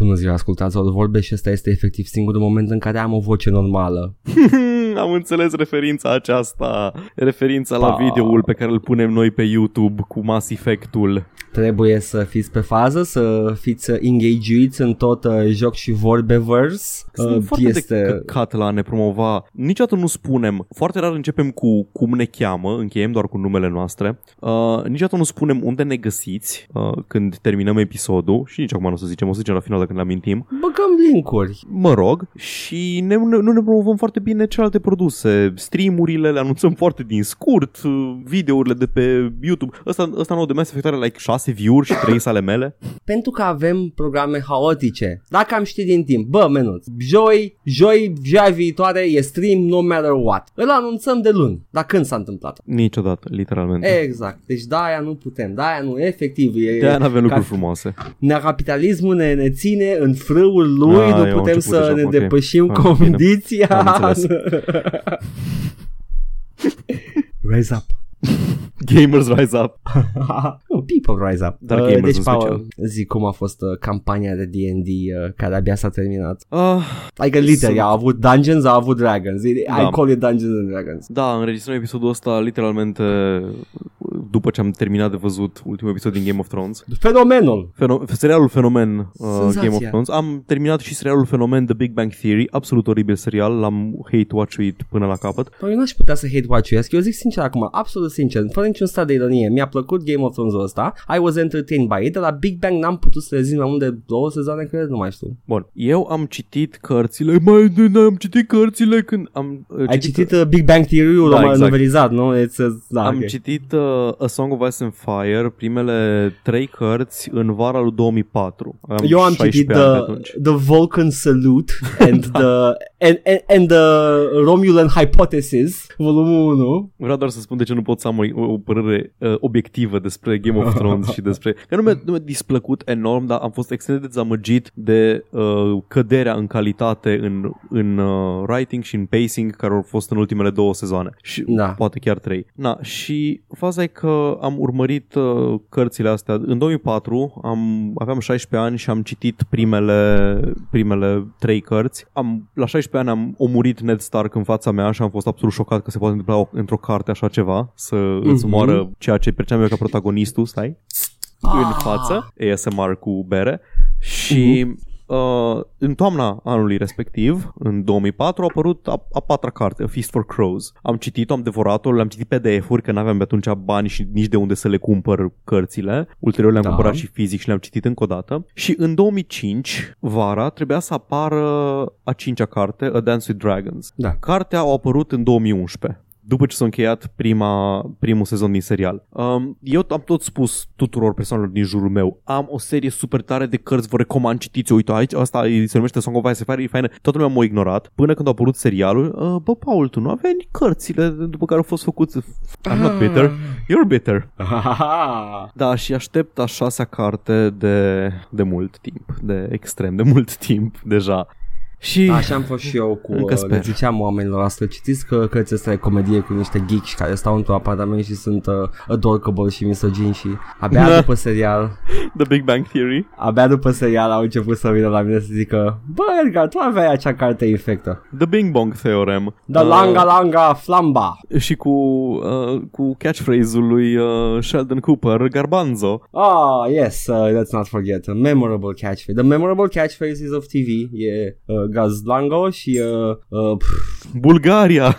Bună ziua, ascultați-o vorbe și ăsta este efectiv singurul moment în care am o voce normală. Am înțeles referința aceasta. Referința la Pa. videoul pe care îl punem noi pe YouTube cu Mass Effect-ul. Trebuie să fiți pe fază, să fiți engageuiți în tot uh, joc și vorbeverse. Sunt Uh, foarte este... de căcat la a ne promova. Niciodată nu spunem, foarte rar începem cu cum ne cheamă, încheiem doar cu numele noastre. Uh, niciodată nu spunem unde ne găsiți uh, când terminăm episodul și nici acum nu o să zicem, o să zicem la final când le amintim. Băgăm linkuri. Mă rog, și ne, ne, nu ne promovăm foarte bine celelalte produse. Streamurile le anunțăm foarte din scurt, uh, videourile de pe YouTube. Ăsta, ăsta nou de Mass Effect are like 6 view-uri și 3 sale mele. Pentru că avem programe haotice. Dacă am ști din timp, bă, menuț, joi, joi, joia viitoare e stream no matter what. Îl anunțăm de luni. Dar când s-a întâmplat? Niciodată, literalmente. Exact. Deci de aia nu putem. De aia nu, efectiv. E, de aia nu avem ca- lucruri frumoase. ne capitalismul ne, ne ține în frâul lui, Ah, nu eu am putem început să deja, ne ok. depășim Ah, bine. condiția. Am înțeles. Rise up. Gamers Rise Up. oh, people rise up. Dar Uh, gamers deci, în Paul, special. zic cum a fost uh, campania de D&D uh, care abia s-a terminat. Uh, Adică literal, Sunt- a avut Dungeons, a avut Dragons. I Da. call it Dungeons and Dragons. da, înregistrăm episodul ăsta literalmente după ce am terminat de văzut ultimul episod din Game of Thrones. Fenomenul. Feno- serialul Fenomen uh, Senzația. Game of Thrones. Am terminat și serialul Fenomen The Big Bang Theory. Absolut oribil serial. L-am hate watch-uit până la capăt. Păi eu n-aș putea să hate watch Eu zic sincer acum, absolut sincer, fără niciun stat de ironie. Mi-a plăcut Game of Thrones ăsta. I was entertained by it, dar la Big Bang n-am putut să rezist mai mult de două sezoane, cred, nu mai știu. Bun, eu am citit cărțile, mai am citit cărțile când am uh, Ai citit uh, Big Bang Theory-ul Da, da, exact. novelizat, nu? It's a, da, am ok. citit uh, A Song of Ice and Fire, primele trei cărți în vara lui 2004. Aveam Eu am 16 citit ani pe the, atunci. the Vulcan Salute and the and, and, and the Romulan Hypothesis, volumul 1. Vreau doar să spun de ce nu pot să am o, o părere uh, obiectivă despre Game of Thrones și despre... Că nu mi-a, nu mi-a displăcut enorm, dar am fost extrem de dezamăgit de uh, căderea în calitate în, în uh, writing și în pacing care au fost în ultimele două sezoane. Și Da. poate chiar trei. Na, și faza e că am urmărit uh, cărțile astea. În 2004 am, aveam 16 ani și am citit primele, primele trei cărți. Am, la 16 ani am omurit Ned Stark în fața mea și am fost absolut șocat că se poate întâmpla o- într-o carte așa ceva, să mm-hmm. îți Mhm. moară ceea ce percepeam eu ca protagonistul, stai, în față, ASMR cu bere și uh, în toamna anului respectiv, în 2004, a apărut a, a patra carte, A Feast for Crows. Am citit-o, am devorat-o, le-am citit PDF-uri, că n-aveam pe atunci bani și nici de unde să le cumpăr cărțile. Ulterior le-am Da. cumpărat și fizic și le-am citit încă o dată. Și în 2005, vara, trebuia să apară a cincea carte, A Dance with Dragons. Da. Cartea a apărut în 2011 după ce s-a încheiat prima, primul sezon din serial. Um, eu am tot spus tuturor persoanelor din jurul meu, am o serie super tare de cărți, vă recomand, citiți uite aici, asta e- se numește Song of Ice and Fire, e faină, toată lumea m-a ignorat, până când a apărut serialul, uh, bă, Paul, tu nu aveai cărțile după care au fost făcuți, I'm not bitter, you're bitter. Da, și aștept a șasea carte de, de mult timp, de extrem de mult timp deja. Și Așa am fost și eu cu, Încă uh, sper. le ziceam oamenilor asta, citiți că cărțile astea e comedie cu niște geeks care stau într-un apartament și sunt uh, adorkable și misogini și abia Da. după serial, The Big Bang Theory. abia după serial au început să vină la mine să zică Bă, Edgar, tu aveai acea carte infectă. The Bing Bong Theorem. Da, Uh, langa, langa, flamba. și cu, uh, cu catchphrase-ul lui uh, Sheldon Cooper, Garbanzo. Ah, yes, uh, let's not forget. A memorable catchphrase. The memorable catchphrases of TV e uh, Gazlango și uh, uh, pff, Bulgaria.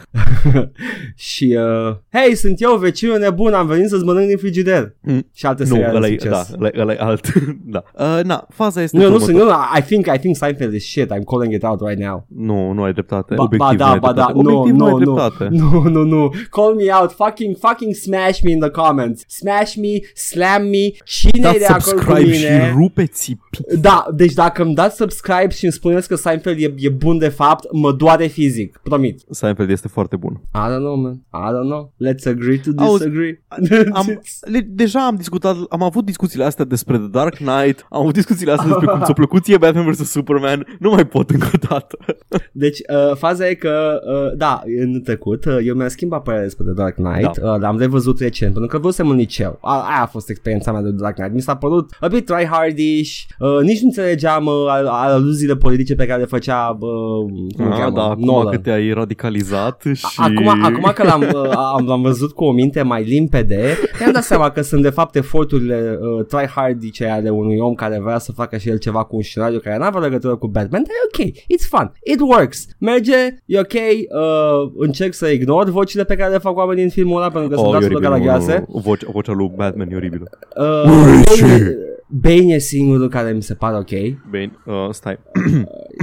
și uh, Hei, sunt eu, vecinul nebun, am venit să-ți mănânc din frigider. Mm. Și alte nu, seriale ăla de e, da, succes. ăla, ăla e alt. da. Uh, na, faza este Nu, nu, următor- sunt, nu, nu, I think, I think Seinfeld is shit. I'm calling it out right now. nu, nu ai dreptate. Ba, Obiectiv ba nu da, ai ba da, dreptate. nu, Obiectiv nu, nu, ai nu, dreptate. nu, nu, nu, call me out, fucking, fucking smash me in the comments, smash me, slam me, cine e Dați de acord cu subscribe și mine? rupeți pi- Da, deci dacă îmi dați subscribe și îmi spuneți că Seinfeld e, e bun de fapt, mă doare fizic, promis. promit. Seinfeld este foarte bun. I don't know, man. I don't know. Let's agree to Auzi, disagree. Am, le, deja am discutat, am avut discuțiile astea despre The Dark Knight, am avut discuțiile astea despre cum ți-a plăcut ție Batman vs. Superman, nu mai pot încă o dată. Deci, uh, faza e că, uh, da, în trecut, uh, eu mi-am schimbat părerea despre The Dark Knight, Da. uh, l-am revăzut recent, pentru că văzusem în liceu. A, aia a fost experiența mea de The Dark Knight. Mi s-a părut a bit tryhardish, uh, nici nu înțelegeam uh, al- aluziile politice pe care le făcea, uh, cum îl Ah, cheamă? da, acum Nolan. că te-ai radicalizat și... Acum, acum că l-am, uh, am, l-am văzut cu o minte mai limpede, mi-am dat seama că sunt de fapt eforturile uh, tryhardice ale unui om care vrea să facă și el ceva cu un scenariu care nu avea legătură cu Batman, dar e ok, it's fun, it works, merge, e ok, uh, încerc să ignor vocile pe care le fac oamenii în filmul ăla pentru că sunt Oh, e absolut oribil, nu, galagioase. nu, Voce, vocea lui Batman e oribilă. Uh, Bane, Bane e singurul care mi se pare ok. Bine, uh, stai.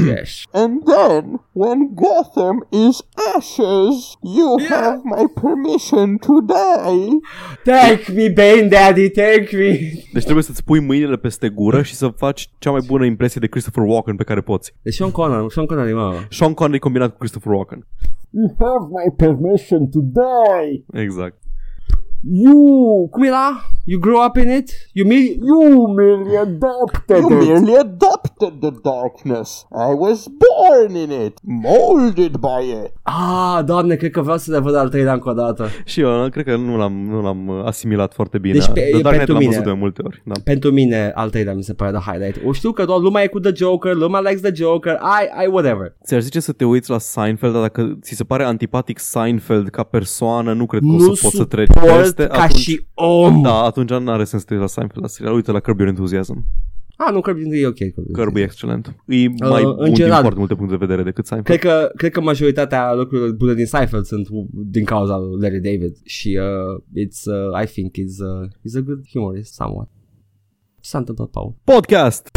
Yes. And then, when Gotham is ashes, you have my permission to die. Take me, Bane Daddy, take me! Deci trebuie să-ți pui mâinile peste gură și să faci cea mai bună impresie de Christopher Walken pe care poți. Deci Sean Connery, Sean Connery, mă. Sean Connery combinat cu Christopher Walken. You have my permission to die. Exact. You, cum era? You grew up in it? You me? You merely adopted You it. You merely adopted the darkness. I was born in it, molded by it. Ah, doamne, cred că vreau să le văd al treilea încă o dată. Și eu cred că nu l-am, nu l-am uh, asimilat foarte bine. Deci pe- The Dark Knight pentru l-am mine. văzut de multe ori. Da. Pentru mine, al treilea mi se pare de highlight. O știu că doar lumea e cu The Joker, lumea likes The Joker, I, I, whatever. Ți-ar zice să te uiți la Seinfeld, dar dacă ți se pare antipatic Seinfeld ca persoană, nu cred că o nu să poți să treci suport peste. ca atunci, și om. Da, atunci nu are sens să te uiți la Seinfeld la serial. Uite la Curb Your Enthusiasm. Ah, nu, Kirby e ok. Kirby. Curb e excelent. E mai în bun din general. foarte multe puncte de vedere decât Seinfeld. Cred că, cred că majoritatea lucrurilor bune din Seinfeld sunt din cauza lui Larry David și uh, it's, uh, I think is, uh, is a good humorist somewhat. Ce s-a întâmplat, Paul? Podcast!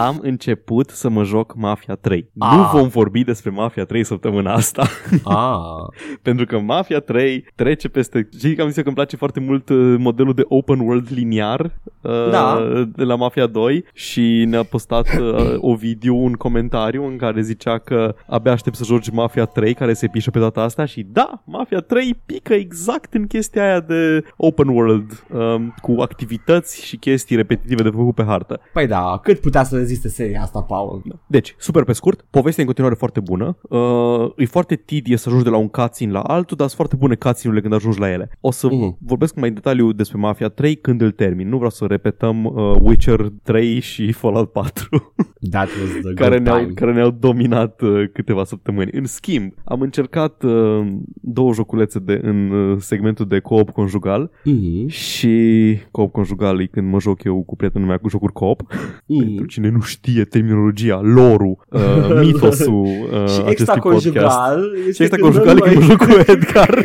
Am început să mă joc Mafia 3. Ah. Nu vom vorbi despre Mafia 3 săptămâna asta. Ah, Pentru că Mafia 3 trece peste... Știi că am zis eu că îmi place foarte mult uh, modelul de open world liniar uh, Da. de la Mafia 2 și ne-a postat uh, Ovidiu un comentariu în care zicea că abia aștept să joci Mafia 3 care se pișă pe data asta și da, Mafia 3 pică exact în chestia aia de open world um, cu activități și chestii repetitive de făcut pe hartă. păi da, cât putea să reziste seria asta, Paul? Deci, super pe scurt, povestea e în continuare foarte bună. Uh, e foarte tidie să ajungi de la un cutscene la altul, dar sunt foarte bune cutscene-urile când ajungi la ele. O să Mhm. vorbesc mai în detaliu despre Mafia 3 când îl termin. Nu vreau să repetăm uh, Witcher 3 și Fallout 4 That was the care, good ne-au, time. care ne-au dominat uh, câteva săptămâni. În schimb, am încercat uh, două joculețe de, în uh, segmentul de co-op conjugal Mhm. și co-op conjugal e când mă joc eu cu prietenul meu cu jocuri co-op. Pentru Mhm. cine nu știe terminologia, lorul, uh, mitosul uh, Și acestui extra podcast. conjugal Și este extra când conjugal e noi- când mă joc cu Edgar.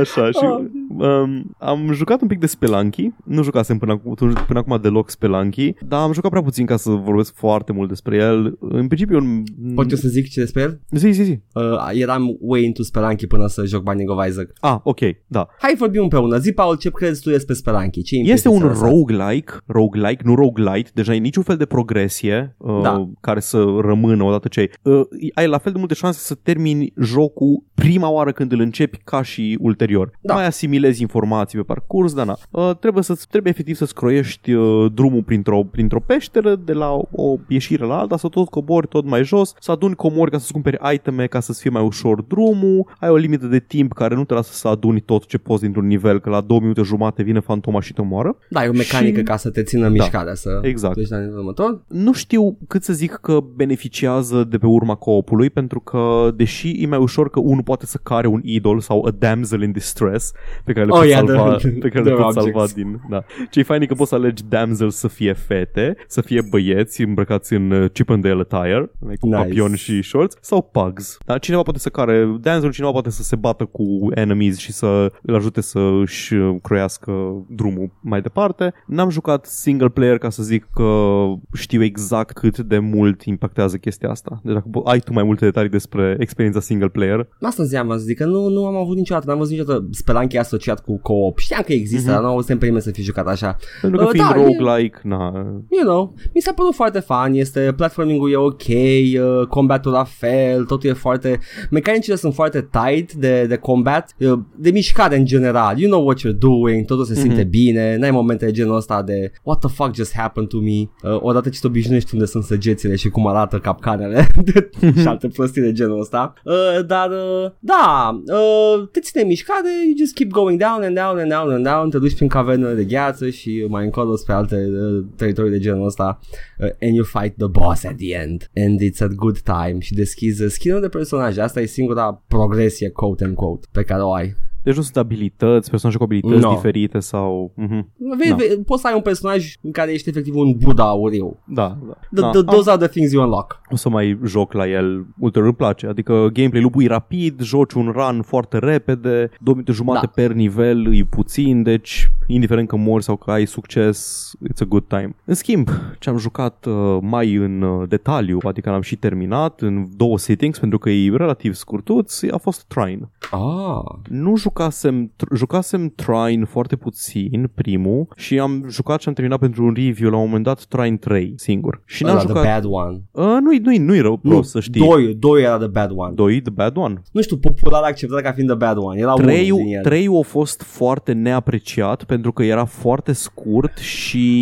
Așa, și Ah. um, am jucat un pic de Spelunky, nu jucasem până acum, până acum deloc Spelunky, dar am jucat prea puțin ca să vorbesc foarte mult despre el. În principiu, un... Pot eu să zic ce despre el? Zi, zi, zi. Uh, eram way into Spelunky până să joc Binding of Isaac. Ah, ok, da. Hai vorbim împreună. Zi, Paul, ce crezi tu despre Spelunky? Ce Este impresii un ți-a lăsat? roguelike, roguelike, nu roguelite, deja e niciun fel de progresie uh, Da. care să rămână odată ce ai. Uh, ai la fel de multe șanse să termini jocul prima oară când îl începi ca și ulterior. Da. Mai asimilezi informații pe parcurs, dar na. Uh, trebuie, să trebuie efectiv să-ți croiești uh, drumul printr-o, printr-o peșteră de la o, o ieșire la alta, să tot cobori tot mai jos, să aduni comori ca să-ți cumperi iteme ca să-ți fie mai ușor drumul, ai o limită de timp care nu te lasă să aduni tot ce poți dintr-un nivel, că la două minute jumate vine fantoma și te omoară. Da, e o mecanică Și- ca să te țină în Da, mișcare, să exact. duci la nivelul următor. Nu știu cât să zic că beneficiază de pe urma co-opului, pentru că deși e mai ușor că unul poate să care un idol sau a damsel in distress, pe pe care le Oh, poți yeah, salva, the- pe care the le poți objects. salva din... Da. Ce-i fain e că poți să alegi damsel să fie fete, să fie băieți îmbrăcați în uh, Chip and Dale attire, like cu Nice. papion și shorts, sau pugs. Da? Cineva poate să care damsel, cineva poate să se bată cu enemies și să îl ajute să își uh, croiască drumul mai departe. N-am jucat single player ca să zic că știu exact cât de mult impactează chestia asta. Deci dacă ai tu mai multe detalii despre experiența single player, Asta înseamnă să zic că nu, nu am avut niciodată, n-am văzut niciodată Spelunky asociat cu co-op. Știam că există, Mhm. dar nu am auzit pe nimeni să fi jucat așa. pentru că Uh, fiind da, e- roguelike, na, You know, mi s-a părut foarte fun, este platforming-ul e ok, uh, combatul la fel, totul e foarte... Mecanicile sunt foarte tight de, de combat, uh, de mișcare în general, you know what you're doing, totul se simte Mhm. bine, n-ai momente de genul ăsta de what the fuck just happened to me, uh, odată ce te obișnuiești unde sunt săgețile și cum arată capcanele și alte prostii de genul ăsta, uh, dar uh, da, uh, te ține în mișcare, you just keep going down and down and down and down, te duci prin cavernele de gheață și mai încolo spre alte uh, teritorii de genul ăsta uh, and you fight the boss at the end and it's a good time și deschizi skin de personaje, asta e singura progresie quote and quote pe care o ai. Deci nu sunt abilități, personaje cu abilități No. diferite sau... Mhm. Vezi, Da. vezi, poți să ai un personaj în care ești efectiv un Buddha auriu. Da, da. The, da. the, those are the things you unlock. O să mai joc la el, ulterior îmi place. Adică gameplay-ul e rapid, joci un run foarte repede, două minute jumate Da. per nivel, e puțin, deci indiferent că mori sau că ai succes, it's a good time. În schimb, ce am jucat uh, mai în uh, detaliu, adică l-am și terminat în două settings, pentru că e relativ scurtuț, a fost Trine. Ah, Nu jucasem, tr- jucasem Trine foarte puțin, primul, și am jucat și am terminat pentru un review la un moment dat Trine 3 singur. Și n-am ăla, the jucat... bad one. Uh, nu-i, nu-i, nu-i rău, Nu, prost să știi. doi, doi era the bad one. Doi, The Bad One. Nu știu, popular acceptat ca fiind the bad one. Era unul din Treiul, el. treiul a fost foarte neapreciat pentru că era foarte scurt și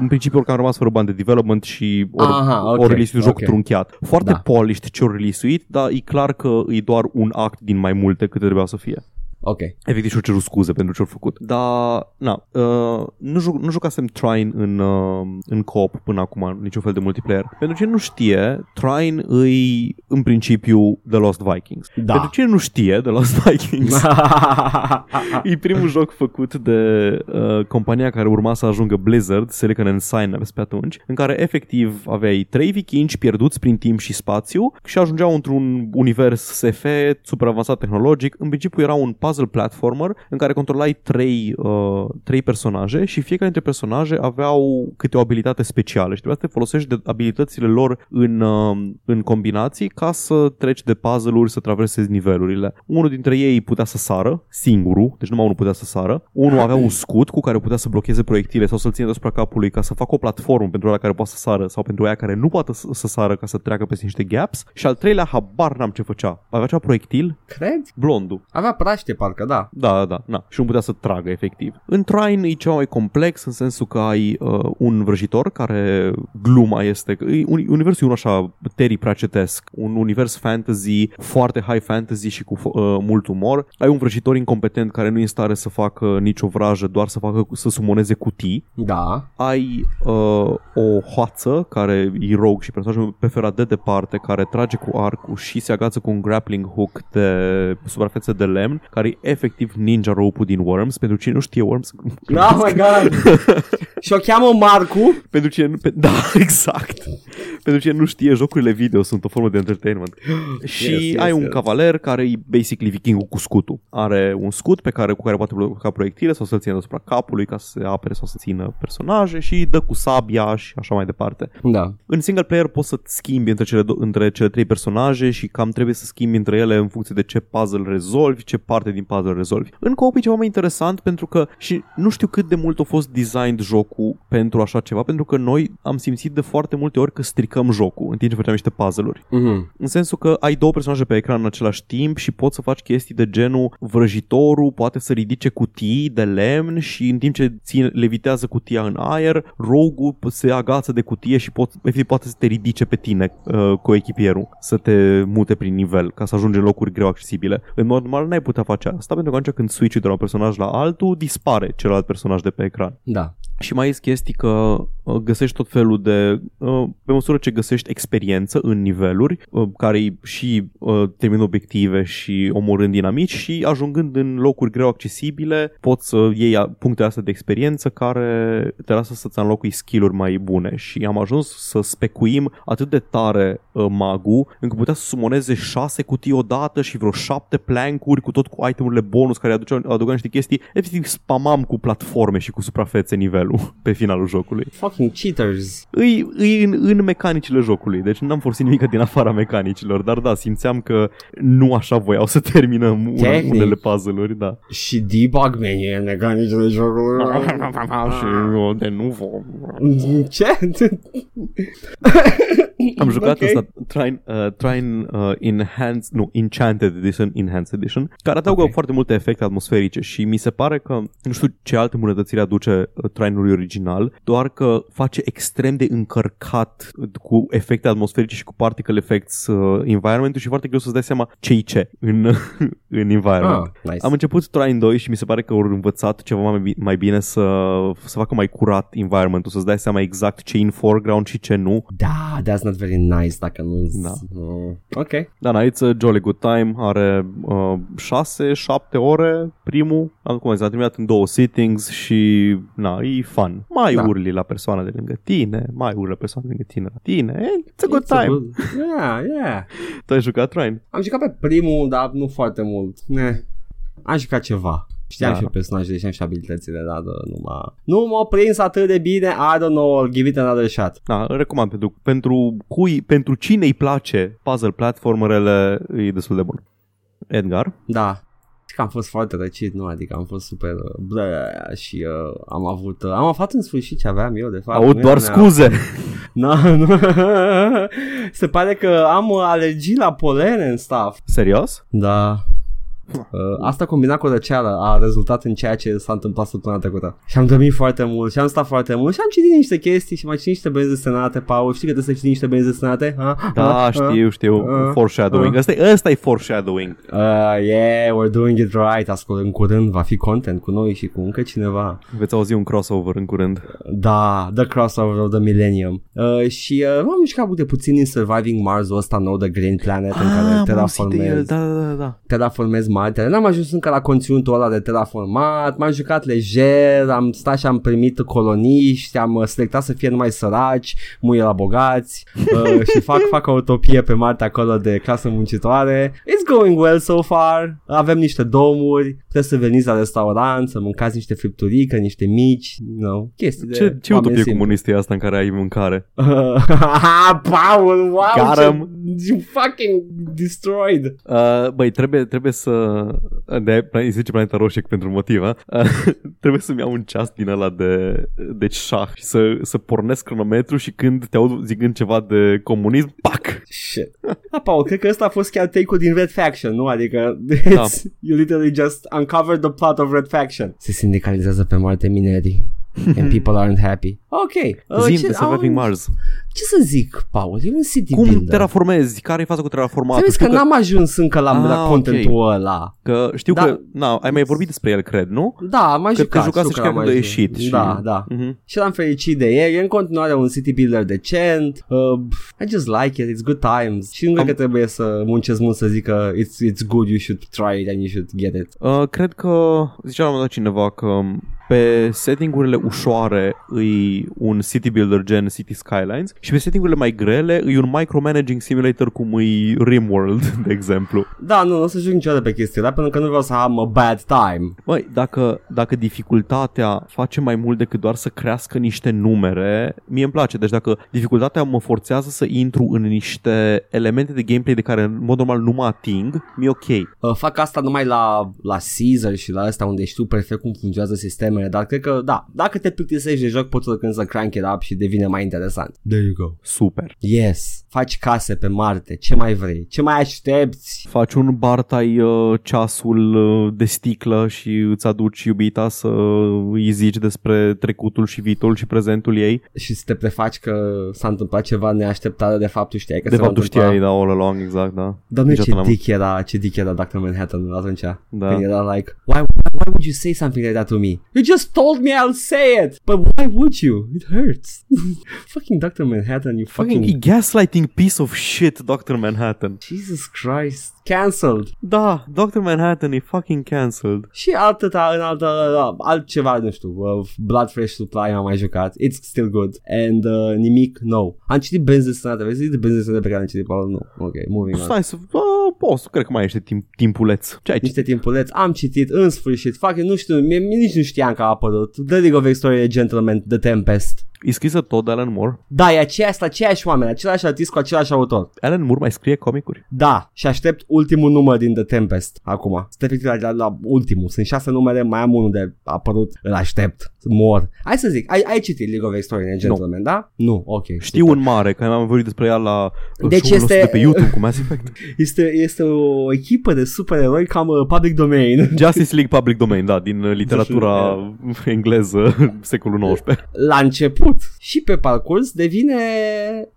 în principiu oricum am rămas fără bani de development și ori, Aha, ok, ori release un joc ok. trunchiat. Foarte Da. polished ce ori release dar e clar că e doar un act din mai multe câte trebuia să fie. Ok. Efectiv și-au cerut scuze pentru ce-au făcut. Dar, na, uh, nu, ju- nu jucasem Trine în, uh, în co-op până acum, niciun fel de multiplayer. Pentru cine nu știe, Trine îi, în principiu, The Lost Vikings. Da. Pentru cine nu știe, The Lost Vikings e primul joc făcut de uh, compania care urma să ajungă Blizzard, Silicon and Synapse pe atunci, în care efectiv aveai trei vikingi pierduți prin timp și spațiu și ajungeau într-un univers SF super avansat tehnologic. În principiu era un puzzle platformer în care controlai trei, uh, trei personaje și fiecare dintre personaje aveau câte o abilitate specială și trebuia să te folosești de abilitățile lor în, uh, în combinații ca să treci de puzzle-uri, să traversezi nivelurile. Unul dintre ei putea să sară, singurul, deci numai unul putea să sară. Unul avea un scut cu care putea să blocheze proiectile sau să-l țină deasupra capului ca să facă o platformă pentru ăla care poate să sară sau pentru aia care nu poate să, să sară ca să treacă peste niște gaps. Și al treilea habar n-am ce făcea. Avea ceva proiectil? Cred? Blondul. Avea praște, parcă, da. Da, da, da, na. Și nu putea să tragă efectiv. În Trine e ceva mai complex în sensul că ai uh, un vrăjitor care gluma este că e un, universul e unul așa Terry Pratchettesc, un univers fantasy foarte high fantasy și cu uh, mult umor. Ai un vrăjitor incompetent care nu e în stare să facă nicio vrajă, doar să facă să sumoneze cutii. Da. Ai uh, o hoață care e rogue și personajul preferat de departe care trage cu arcul și se agață cu un grappling hook de suprafețe de lemn care e efectiv ninja rope din Worms. Pentru cine nu știe Worms, Oh my god. și o cheamă Marcu. pentru cine nu, pe, da, exact. pentru cine nu știe, jocurile video sunt o formă de entertainment. și Yes, yes, ai un yes. cavaler care e basically vikingul cu scutul. Are un scut pe care, cu care poate bloca proiectile sau să-l țină deasupra capului ca să se apere sau să țină personaje și dă cu sabia și așa mai departe. Da. În single player poți să schimbi între cele, do- între cele trei personaje și cam trebuie să schimbi între ele în funcție de ce puzzle rezolvi, ce parte din puzzle rezolvi. În co e ceva mai interesant pentru că și nu știu cât de mult a fost designed jocul pentru așa ceva, pentru că noi am simțit de foarte multe ori că stricăm jocul în timp ce făceam niște puzzle-uri. Mhm. În sensul că ai două personaje pe ecran în același timp și poți să faci chestii de genul vrăjitorul poate să ridice cutii de lemn și în timp ce ține, levitează cutia în aer, rogue se agață de cutie și pot, efectiv poate să te ridice pe tine uh, cu echipierul, să te mute prin nivel ca să ajungi în locuri greu accesibile. În mod normal n-ai putea face asta pentru că atunci când switch de la un personaj la altul, dispare celălalt personaj de pe ecran. Da. Și mai este chestii că uh, găsești tot felul de, uh, pe măsură ce găsești experiență în niveluri, uh, care și uh, termină obiective și omorând dinamici și ajungând în locuri greu accesibile, poți să iei a- punctele astea de experiență care te lasă să-ți înlocui skill-uri mai bune și am ajuns să specuim atât de tare uh, magul încât putea să sumoneze șase cutii odată și vreo șapte plancuri cu tot cu itemurile bonus care aduceau, adăugau niște chestii. Efectiv spamam cu platforme și cu suprafețe nivelul pe finalul jocului. Fucking cheaters. Îi, îi în, în mecanicile jocului, deci n-am folosit nimic din afara mecanicilor, dar da, simțeam că nu așa voiau să terminăm une, Tehnic. unele puzzle-uri, da. Și debug menu în mecanicile jocului. și eu de nu vom. Ce? Am jucat Ok. okay. ăsta Trine, uh, Trine uh, Enhanced, nu, Enchanted Edition, Enhanced Edition, care adaugă Ok. okay. foarte multe efecte atmosferice și mi se pare că, nu știu ce alte îmbunătățiri aduce uh, Trine-ului original, doar că face extrem de încărcat cu efecte atmosferice și cu particle effects uh, environment și foarte greu să-ți dai seama ce-i ce în, în environment. Ah, nice. Am început Trine 2 și mi se pare că au învățat ceva mai, bi- mai bine să, să facă mai curat environmentul, să-ți dai seama exact ce e în foreground și ce nu. Da, that's not very nice dacă nu... Da. Uh, ok. Da, na, it's a jolly good time, are uh, 6-7 ore primul, acum s-a terminat în două sittings și na, e fun. Mai Da. da. urli la persoana de lângă tine, mai urli la persoana de lângă tine la tine, eh, it's a good It's a time. good- Yeah, yeah. Tu ai jucat Ryan? Am jucat pe primul, dar nu foarte mult. Ne. Am jucat ceva. Știam Da. și eu personajele, știam și abilitățile, dar da, nu m-a... Nu m-a prins atât de bine, I don't know, I'll give it another shot. Da, îl recomand pentru, pentru, cui, pentru cine îi place puzzle platformerele, e destul de bun. Edgar? Da. Știi că am fost foarte răcit, nu? Adică am fost super uh, blă și uh, am avut... Uh, am aflat în sfârșit ce aveam eu, de fapt. Aud Nu doar era- scuze. No, nu. Se pare că am uh, alergii la polen and stuff. Serios? Da. Uh, asta combinat cu răceală a rezultat în ceea ce s-a întâmplat săptămâna trecută. Și am dormit foarte mult și am stat foarte mult și am citit niște chestii și mai citit niște benzi desenate, Paul. Știi că trebuie să citii niște benzi desenate? Ha? Da, Ha? știu, știu. uh, foreshadowing. uh. Asta e, ăsta e foreshadowing. Uh, yeah, we're doing it right. Ascult, în curând va fi content cu noi și cu încă cineva. Veți auzi un crossover în curând. Da, The Crossover of the Millennium. Uh, și uh, am mișcat uite puțin în Surviving Mars-ul ăsta nou, The Green Planet, în care am auzit de el, terraformezi. da, da, da, da. Terraformez Marte. N-am ajuns încă la conținutul ăla de terraformat, m-am jucat lejer, am stat și am primit coloniști, am uh, selectat să fie numai săraci, muie la bogați uh, și fac, fac o utopie pe Marte acolo de clasă muncitoare. It's going well so far. Avem niște domuri, puteți să veniți la restaurant, să mâncați niște fripturică, niște mici, you know, chestii de Ce, ce oameni utopie simpli. comunistă e asta în care ai mâncare? Paul, wow, Got ce, 'em. you fucking destroyed. Uh, băi, trebuie, trebuie să... De îi zice Planeta Roșie pentru motiv, a? uh, Trebuie să-mi iau un ceas din ăla de, de șah și să, să pornesc cronometru și când te aud zicând ceva de comunism, pac! Shit. Da, Paul, cred că ăsta a fost chiar take-ul din Red Faction, nu? Adică Da. it's, you literally just uncovered the plot of Red Faction. Se sindicalizează pe Marte minerii. And people aren't happy. Ok. Uh, Zim ce- de Surviving am- Mars. Ce să zic, Paul? E un city Cum builder. terraformezi? Care e faza cu Să terraformatul? vezi că, Știu că, n-am ajuns încă la, Ah, la ok. contentul ăla. că știu Da. că... Na, ai mai vorbit despre el, cred, nu? Da, am mai Că te jucat. jucase știu și că chiar am când a mai ieșit. jucat. Și... Da, da. Mhm. Și l-am fericit de el. E în continuare un city builder decent. Uh, I just like it. It's good times. Și nu cred Am- că trebuie să muncesc mult să zic că it's, it's good, you should try it and you should get it. Uh, cred că zicea la un moment dat cineva că pe settingurile ușoare îi un city builder gen City Skylines și pe settingurile mai grele îi un micromanaging simulator cum îi Rimworld, de exemplu. Da, nu, nu o să joc niciodată pe chestia ăla pentru că nu vreau să am a bad time. Băi, dacă, dacă dificultatea face mai mult decât doar să crească niște numere, mie îmi place. Deci dacă dificultatea mă forțează să intru în niște elemente de gameplay de care în mod normal nu mă ating, mi-e ok. Uh, fac asta numai la, la Caesar și la asta unde știu perfect cum funcționează sistemele, dar cred că, da, dacă te plictisești de joc, poți să când să crank it up și devine mai interesant. There you go. Super. Yes, faci case pe Marte, ce mai vrei? Ce mai aștepți? Faci un bar, tai uh, ceasul uh, de sticlă și îți aduci iubita să îi zici despre trecutul și viitorul și prezentul ei. Și să te prefaci că s-a întâmplat ceva neașteptat, de fapt tu știai că De se va fapt tu întâmpla. știai, da, all along, exact, da. Dar nu ce Niciodată n-am- dick era, ce dick era Dr. Manhattan atunci. Da. Când era like, why, why would you say something like that to me? You just told me I'll say it. But why would you? It hurts. fucking Dr. Manhattan, you fucking... Fucking gaslighting piece of shit, Dr. Manhattan. Jesus Christ. Cancelled. Da, Dr. Manhattan e fucking cancelled. Și atâta în altă, altceva, nu știu, uh, Blood Fresh Supply am mai jucat. It's still good. And uh, nimic nou. Am citit Benzi Sănătate. Vezi de Benzi Sănătate pe care am citit, Paul? Nu. Ok, moving on. Stai să... Uh, poți, cred că mai ești timp, timpuleț. Ce ai citit? Niște timpuleți. Am citit în sfârșit. Fac, nu știu, mie, mie nici nu știam că a apărut. The League of Extraordinary Gentlemen, The Tempest. E scrisă tot de Alan Moore. Da, e aceeași, aceiași oameni, același artist cu același autor. Alan Moore mai scrie comicuri? Da, și aștept ultimul număr din The Tempest acum. Sunt efectiv la, la, la ultimul. Sunt șase numere, mai am unul de apărut, îl aștept. Mor. Hai să zic, ai, ai citit League of Extraordinary Gentlemen, da? Nu, ok. Știu un mare, că am vorbit despre ea la Deci show-ul nostru este- de pe YouTube cu Mass Effect. Este, este o echipă de supereroi cam uh, public domain. Justice League Public Domain, da, din uh, literatura engleză secolul XIX. La început și pe parcurs devine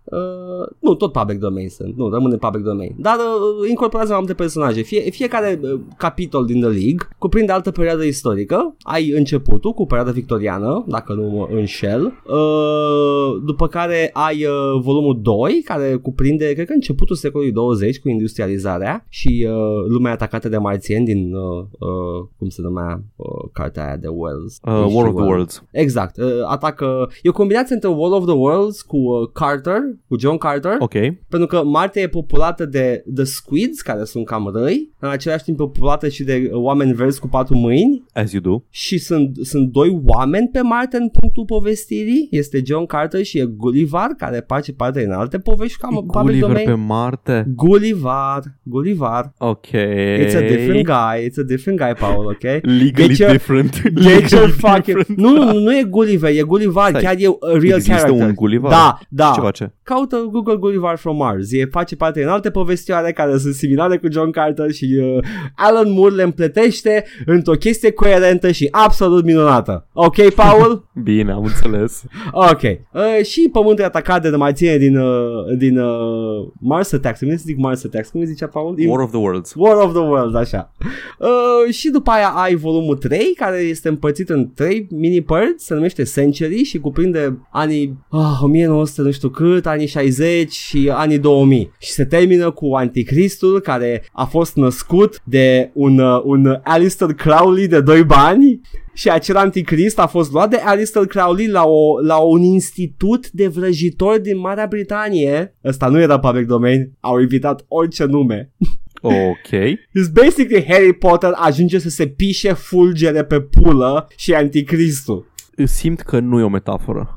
uh, nu, tot public domain sunt, nu, rămâne public domain, dar uh, incorporează mai multe personaje. Fie, fiecare uh, capitol din The League cuprinde altă perioadă istorică. Ai începutul cu perioada victoriană, dacă nu mă înșel, uh, după care ai uh, volumul 2, care cuprinde, cred că începutul secolului 20 cu industrializarea și uh, lumea atacată de marțieni din, uh, uh, cum se numea uh, cartea aia de Wells. Uh, War of the Wells. Worlds. Exact, uh, atacă, e o combinație între War of the Worlds cu uh, Carter, cu John Carter, Ok. pentru că Marte e populată de The Squids, care sunt cam răi, în același timp populată și de uh, oameni verzi cu patru mâini As you do. și sunt, sunt doi oameni pe Marte în punctul povestirii, este John Carter și e Gullivar, care face parte în alte povești cam public Gulliver domain. pe Marte. Gullivar, Gullivar. Ok. It's a different guy, it's a different guy, Paul, ok? Legally Get your- different. Get your Legally fucking... different. Nu, nu, nu e Gulliver, e Gullivar, Stai, chiar e a real Există character. un Gullivar? Da, da. Ce face? Caută Google Gullivar from Mars. E face parte în alte povestioare care sunt similare cu John Carter și uh, Alan Moore le împletește într-o chestie coerentă și absolut minunată. Ok, Paul? Bine, am înțeles. ok. Uh, și pământul e atacat de marțieni din, uh, din uh, Mars Attacks. Cum să zic Mars Attacks? Cum îi zicea Paul? Din War of the Worlds. War of the World, așa. Uh, și după aia ai volumul 3, care este împărțit în 3 mini-părți, se numește Century și cuprinde anii ah, 1900, nu știu cât, anii 60 și anii 2000. Și se termină cu Anticristul, care a fost născut de un, uh, un Alistair Crowley de 2 bani și acel anticrist a fost luat de Alistair Crowley la, o, la un institut de vrăjitori din Marea Britanie. Ăsta nu era public domain, au invitat orice nume. Ok. It's basically Harry Potter ajunge să se pișe fulgere pe pulă și anticristul. Simt că nu e o metaforă.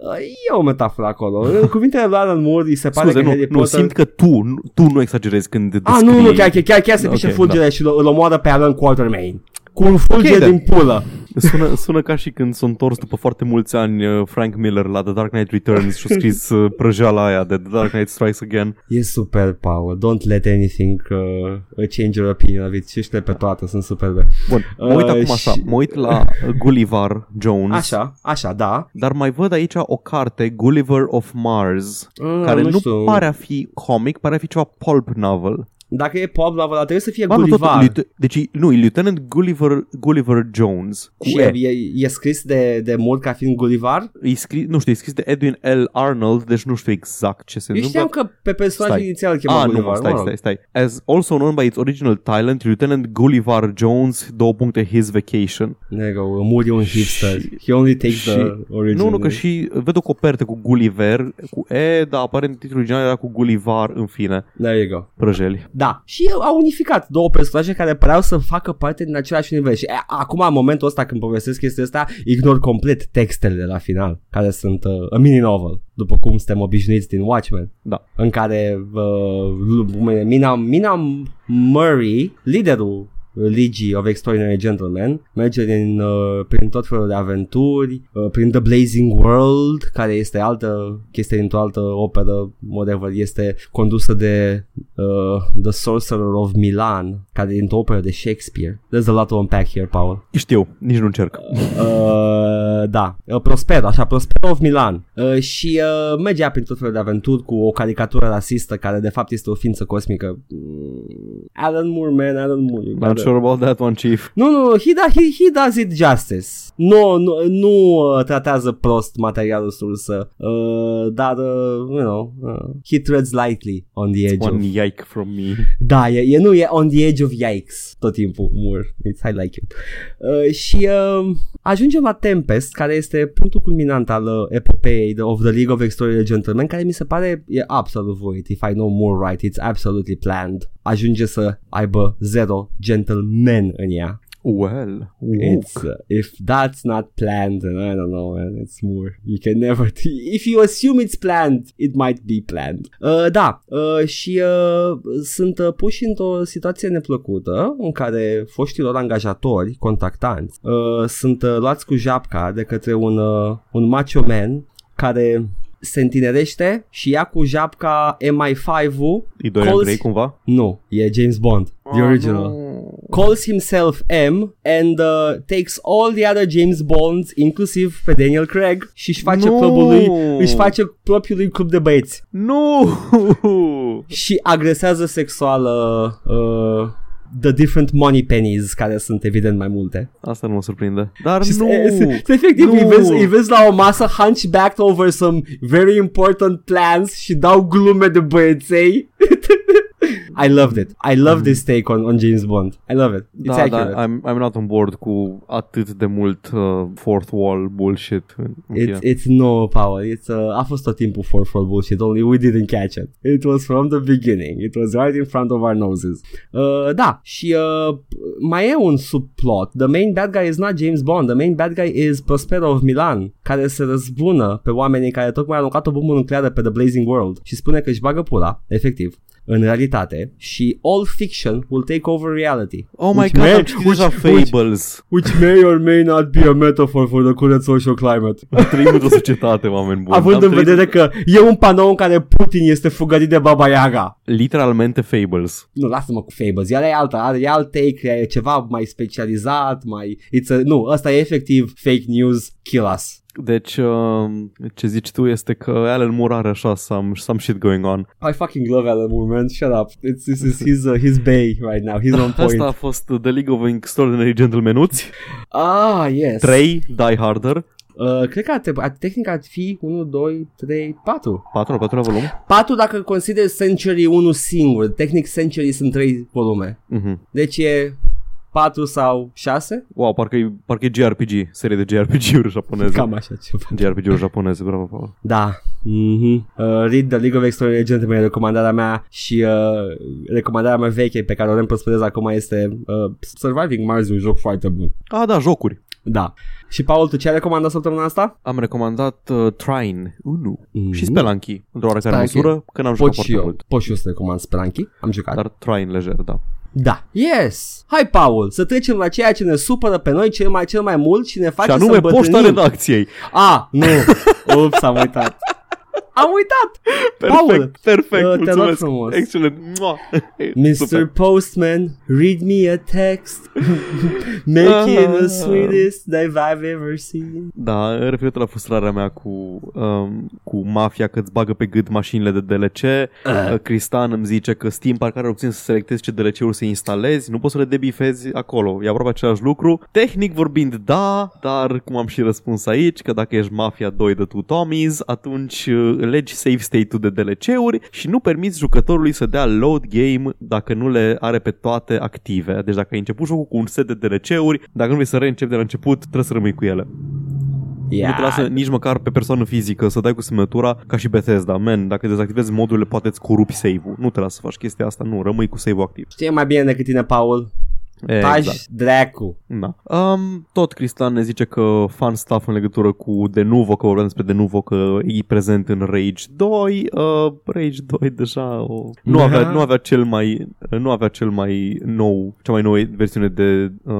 Uh, E o metaforă acolo. În cuvintele lui Alan Moore îi se pare Scuze, că nu, Harry nu, Potter... simt că tu, nu- tu nu exagerezi când Ah, descrii... nu, nu, chiar, chiar, chiar, chiar se pișe Ok, fulgere și îl, îl omoară pe Alan Quatermain. Cu un fulger Ok, da. din pulă. Sună, sună ca și când s-a întors după foarte mulți ani uh, Frank Miller la The Dark Knight Returns și a scris uh, prăjeala aia de The Dark Knight Strikes Again. E super, Paul. Don't let anything uh, change your opinion of it. Știște pe toate, sunt superbe. Bun, mă uit Uh, acum și- așa, mă uit la uh, Gulliver Jones, Așa, așa, da. dar mai văd aici o carte, Gulliver of Mars, Mm, care nu, știu. pare a fi comic, pare a fi ceva pulp novel. Dacă e pop novel, trebuie să fie Ba, nu, tot, Gullivar. Lieutenant- deci, nu, e Lieutenant Gulliver, Gulliver Jones. Cu Și E. e, e, e scris de, de mult ca fiind Gullivar? E scris, nu știu, e scris de Edwin L. Arnold, deci nu știu exact ce se Eu întâmplă. știam că pe personajul Stai. inițial îl chema Ah, nu, Gullivar. mă, stai, mă rog. stai, stai. As also known by its original talent, Lieutenant Gulliver Jones, două puncte, his vacation. There you go, Moody un hipster. He only takes Și- the original. Nu, nu, că și văd o copertă cu Gulliver, cu E, dar aparent titlul original era cu Gullivar, în fine, There you go. prăjeli. Da, și au unificat două personaje care păreau să facă parte din același univers. Și e, acum, în momentul ăsta, când povestesc chestia asta, ignor complet textele de la final, care sunt uh, a mini-novel, după cum suntem obișnuiți din Watchmen, Da. în care uh, Mina, Mina Murray, liderul Ligii of Extraordinary Gentlemen merge din, uh, prin tot felul de aventuri, uh, prin The Blazing World, care este altă chestie dintr-o altă operă, whatever, este condusă de uh, The Sorcerer of Milan, care e dintr-o operă de Shakespeare. There's a lot to unpack here, Paul. Știu, nici nu încerc. Uh, da, uh, Prospero, așa, Prospero of Milan uh, și uh, mergea prin tot felul de aventuri cu o caricatură rasistă care de fapt este o ființă cosmică. Mm, Alan Moore, man, Alan Moore. You Not gotta- sure about that one, Chief. Nu, nu, he, da, he, he does it justice. Nu, nu, nu uh, tratează prost materialul sursă, uh, dar, uh, you know, uh, he treads lightly on the edge One of... yike from me. Da, e, e, nu, e on the edge of yikes tot timpul, Moore. It's, I like it. Uh, și uh, ajungem la Tempest, care este punctul culminant al uh, epopeei de, of the League of Extraordinary Gentlemen, care mi se pare e absolut voit. If I know more right, it's absolutely planned. Ajunge să aibă zero gentlemen în ea. Well, It's uh, if that's not planned, then I don't know, man. It's more. You can never. if you assume it's planned, it might be planned. Uh, da, uh, și uh, sunt uh, puși într-o situație neplăcută în care foștilor angajatori, contactanți, uh, sunt uh, luați cu japca de către un un, uh, un macho man care se întinerește și ia cu japca MI5-ul. E Dorian calls- Gray cumva? Nu, e James Bond, the original. Calls himself M and uh, takes all the other James Bonds, inclusiv pe Daniel Craig, și își face Nu! clubul lui, își face propriul lui club de băieți Nu! și agresează sexual uh, uh, the different money pennies, care sunt evident mai multe. Asta nu mă surprinde. Dar Și nu! se- se- se- efectiv, Nu! îi vezi, îi vezi la o masă hunchbacked over some very important plans și dau glume de băieței. I loved it. I love this take on, on James Bond. I love it. It's da, accurate. da, I'm, I'm not on board cu atât de mult uh, fourth wall bullshit. în It's, fine. it's no power. It's uh, a fost tot timpul for for bullshit. Only we didn't catch it. It was from the beginning. It was right in front of our noses. Uh, da. Și uh, mai e un subplot. The main bad guy is not James Bond. The main bad guy is Prospero of Milan, care se răzbună pe oamenii care tocmai au aruncat o bombă nucleară pe The Blazing World și spune că își bagă pula, efectiv, în realitate și all fiction will take over reality. Oh my Which god, may- am citit deja which- Fables. Which may or may not be a metaphor for the current social climate. Am trăit într-o societate, oameni buni. Având Am în trăit vedere că e un panou în care Putin este fugărit de Baba Yaga. Literalmente Fables. Nu, lasă-mă cu Fables, ea e alta, are e alt take, e ceva mai specializat, mai... It's a, nu, ăsta e efectiv fake news, kill us. Deci, uh, ce zici tu este că Alan Moore are așa some, some shit going on. I fucking love Alan Moore, man, shut up. It's, this is his, uh, his bay right now, he's on point. Asta a fost The League of Extraordinary Gentlemenuți. Ah, yes. 3, Die Harder. Uh, cred că ar trebui, ar- tehnic ar fi 1, 2, 3, 4. 4, 4 volum. 4 dacă consider Century unul singur, tehnic Century sunt 3 volume. Mhm. Deci e 4 sau 6? Wow, parcă e, parcă e JRPG, serie de JRPG-uri japoneze. Cam așa ceva. JRPG-uri japoneze, bravo, Paul. Da. Mm-hmm. Uh, read The League of Extraordinary Gentlemen, recomandarea mea și uh, recomandarea mea veche pe care o reîmprospătez acum este uh, Surviving Mars, un joc foarte bun. Ah, da, jocuri. Da. Și Paul, tu ce ai recomandat săptămâna asta? Am recomandat uh, Trine 1 Mhm. și Spelunky, într-o oarecare Spelunky. măsură, că n-am jucat Pot și foarte eu. mult. Pot și eu să recomand Spelunky. Am jucat. Dar Trine lejer, da. Da. Yes. Hai, Paul, să trecem la ceea ce ne supără pe noi cel mai, cel mai mult și ne face și anume să poșta îmbătrânim. redacției. A, nu. Ups, am uitat. Am uitat. Perfect, Paul, perfect, uh, te rog mulțumesc. frumos. Excelent. Mua. Mr. Super. Postman, read me a text. Making Ah. the sweetest dive I've ever seen. Da, referitor la frustrarea mea cu, um, cu mafia că îți bagă pe gât mașinile de DLC, uh. Cristan îmi zice că Steam parcă are opțiune să selectezi ce DLC-uri să instalezi, nu poți să le debifezi acolo, e aproape același lucru. Tehnic vorbind, da, dar cum am și răspuns aici, că dacă ești Mafia 2 de Two Tommies, atunci uh, legi save state-ul de DLC-uri și nu permiți jucătorului să dea load game dacă nu le are pe toate active. Deci dacă ai început jocul cu un set de DLC-uri, dacă nu vrei să reîncepi de la început, trebuie să rămâi cu ele. Yeah. Nu te lasă nici măcar pe persoană fizică să dai cu semnătura ca și Bethesda. Man, dacă dezactivezi modurile, poate îți corupi save-ul. Nu te lasă să faci chestia asta, nu, rămâi cu save-ul activ. Știe mai bine decât tine, Paul. Taj Exact. dracu. Da. Um, tot Cristian ne zice că fan stuff în legătură cu Denuvo, că vorbeam despre Denuvo, că e prezent în Rage 2. Uh, Rage 2 deja o... nu, Da. avea, nu avea cel mai nu avea cel mai nou, cea mai nouă versiune de uh,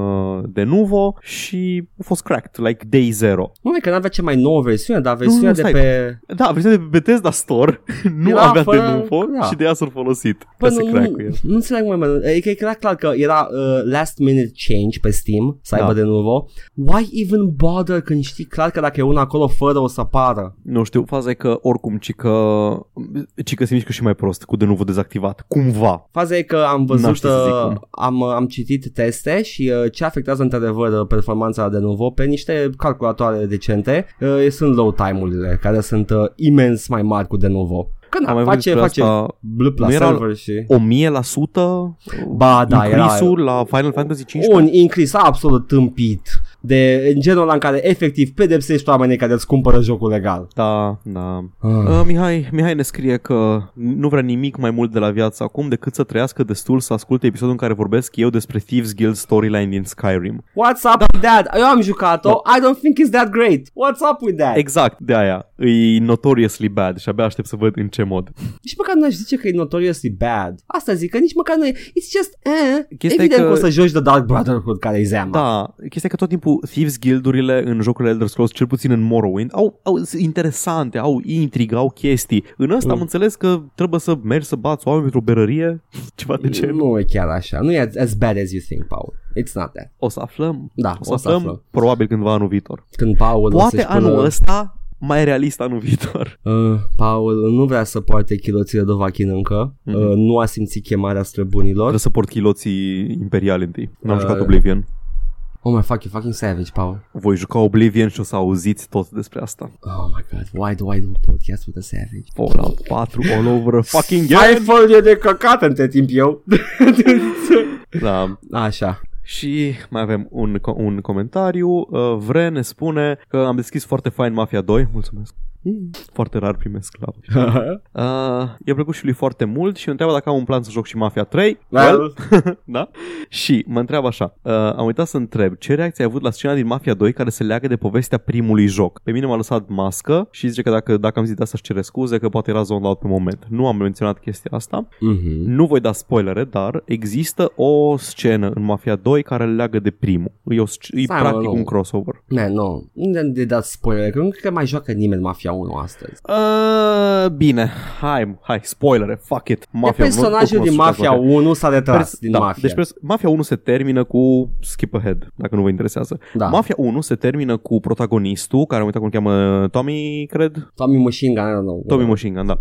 Denuvo și a fost cracked, like day zero. Nu e că n-avea cea mai nouă versiune, dar versiunea nu, de stai. pe... Da, versiunea de pe Bethesda Store nu Era avea fără- Denuvo da. și de ea s-au folosit. Păi Ca să nu, crack-uie. nu, nu înțeleg, mă, mă, e că e clar, clar că era uh, last minute change pe Steam, să aibă Da. de nuvo. Why even bother când știi clar că dacă e una acolo fără o să apară? Nu știu, faza e că oricum ci că, ci că se mișcă și mai prost cu de nuvo dezactivat. Cumva. Faza e că am N-am văzut, ști să zic uh, cum. am, am citit teste și uh, ce afectează într-adevăr uh, performanța de nuvo pe niște calculatoare decente uh, sunt low time-urile care sunt uh, imens mai mari cu de nuvo. Că Am na, mai face, face, face. asta. Blip la nu era- server și... o mie la sută Ba da, era increase-ul la Final Fantasy 15. un increase absolut tâmpit de în genul ăla în care efectiv pedepsești oamenii care îți cumpără jocul legal. Da, da. Ah. Uh, Mihai, Mihai ne scrie că nu vrea nimic mai mult de la viață acum decât să trăiască destul să asculte episodul în care vorbesc eu despre Thieves Guild storyline din Skyrim. What's up with that? Eu am jucat-o, I don't think it's that great. What's up with that? Exact, de aia. E notoriously bad și abia aștept să văd în ce mod. Nici măcar nu aș zice că e notoriously bad. Asta zic, că nici măcar nu e. It's just, eh. Chestia e Evident că... că- o să joci The Dark Brotherhood care e zeama. Da, chestia e că tot timpul Thieves Guildurile în jocurile Elder Scrolls, cel puțin în Morrowind, au, au sunt interesante, au intrigă, au chestii. În ăsta Mm. am înțeles că trebuie să mergi să bați oameni într-o berărie, ceva de genul. Nu e chiar așa. Nu e as bad as you think, Paul. It's not that. O să aflăm. Da, O să aflăm, aflăm. probabil cândva anul viitor. Când Paul o Poate să-și anul pună... ăsta mai realist anul viitor. Uh, Paul nu vrea să poarte chiloții de dovachin încă. Mhm. Uh, nu a simțit chemarea străbunilor. Trebuie să port chiloții imperiali întâi. N-am Uh, jucat Oblivion. Oh my fuck, you fucking savage, Paul. Voi juca Oblivion și o să auziți tot despre asta. Oh my god, why do I do podcast with a savage? Fallout 4 all over a fucking game. Ai folie de căcat între timp eu. Da. Așa. Și mai avem un, co- un comentariu. Uh, Vre ne spune că am deschis foarte fain Mafia 2. Mulțumesc. Foarte rar primesc la uh, I-a plăcut și lui foarte mult și mă întreabă dacă am un plan să joc și Mafia 3 Well. da? Și mă întreabă așa uh, Am uitat să întreb Ce reacție ai avut la scena din Mafia 2 Care se leagă de povestea primului joc Pe mine m-a lăsat mască Și zice că dacă, dacă am zis de asta își cere scuze Că poate era zoned out pe moment Nu am menționat chestia asta Mhm. Nu voi da spoilere Dar există o scenă în Mafia 2 Care le leagă de primul E, o, sc- e Stai, mă, practic nu. un crossover Man, nu. Nu de, de dat spoiler, că nu cred că mai joacă nimeni Mafia 1 astăzi. uh, Bine Hai, hai, spoilere Fuck it Mafia Mafia, de personajul nu- din nu cunosc Mafia 1 s-a retras Pers- din da, Mafia. Deci pers- Mafia 1 se termină cu skip ahead, dacă nu vă interesează. Da. Mafia 1 se termină cu protagonistul, care am uitat cum îl cheamă Tommy, cred. Tommy Machine Gun, I don't know. Tommy Machine Gun, da.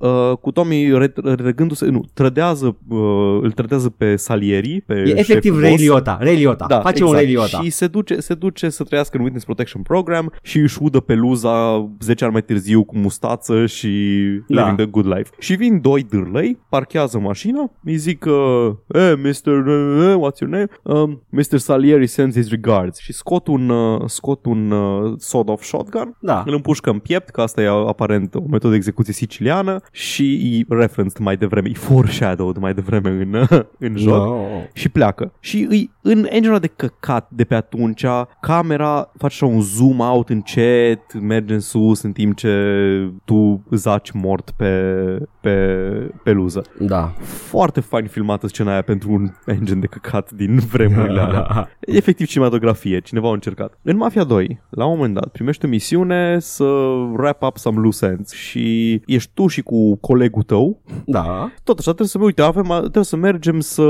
Uh, cu Tommy re- regându-se, nu, trădează, uh, îl trădează pe Salieri, pe E efectiv șeful Ray boss. Liotta. Ray Liotta. Da, Face exact. un Ray Liotta. Și se duce, se duce să trăiască în Witness Protection Program și își udă peluza 10 ani mai târziu cu mustață și Da. living the good life. Și vin doi dârlei, parchează mașina, îi zic uh, eh, Mr. Uh, what's your name? Um, Mr. Salieri sends his regards și scot un, uh, scot un uh, sawed-off shotgun Da. îl împușcă în piept, că asta e aparent o metodă de execuție siciliană și e referenced mai devreme, e foreshadowed mai devreme în, în joc No. și pleacă. Și îi, în engine de căcat de pe atunci, camera face așa un zoom out încet, merge în sus în timp ce tu zaci mort pe, pe peluză. Da. Foarte fain filmată scena aia pentru un engine de căcat din vremurile alea. Efectiv cinematografie, cineva a încercat. În Mafia 2, la un moment dat, primești o misiune să wrap up some loose ends și ești tu și cu colegul tău Da. tot așa, trebuie să uite, avem, trebuie să mergem să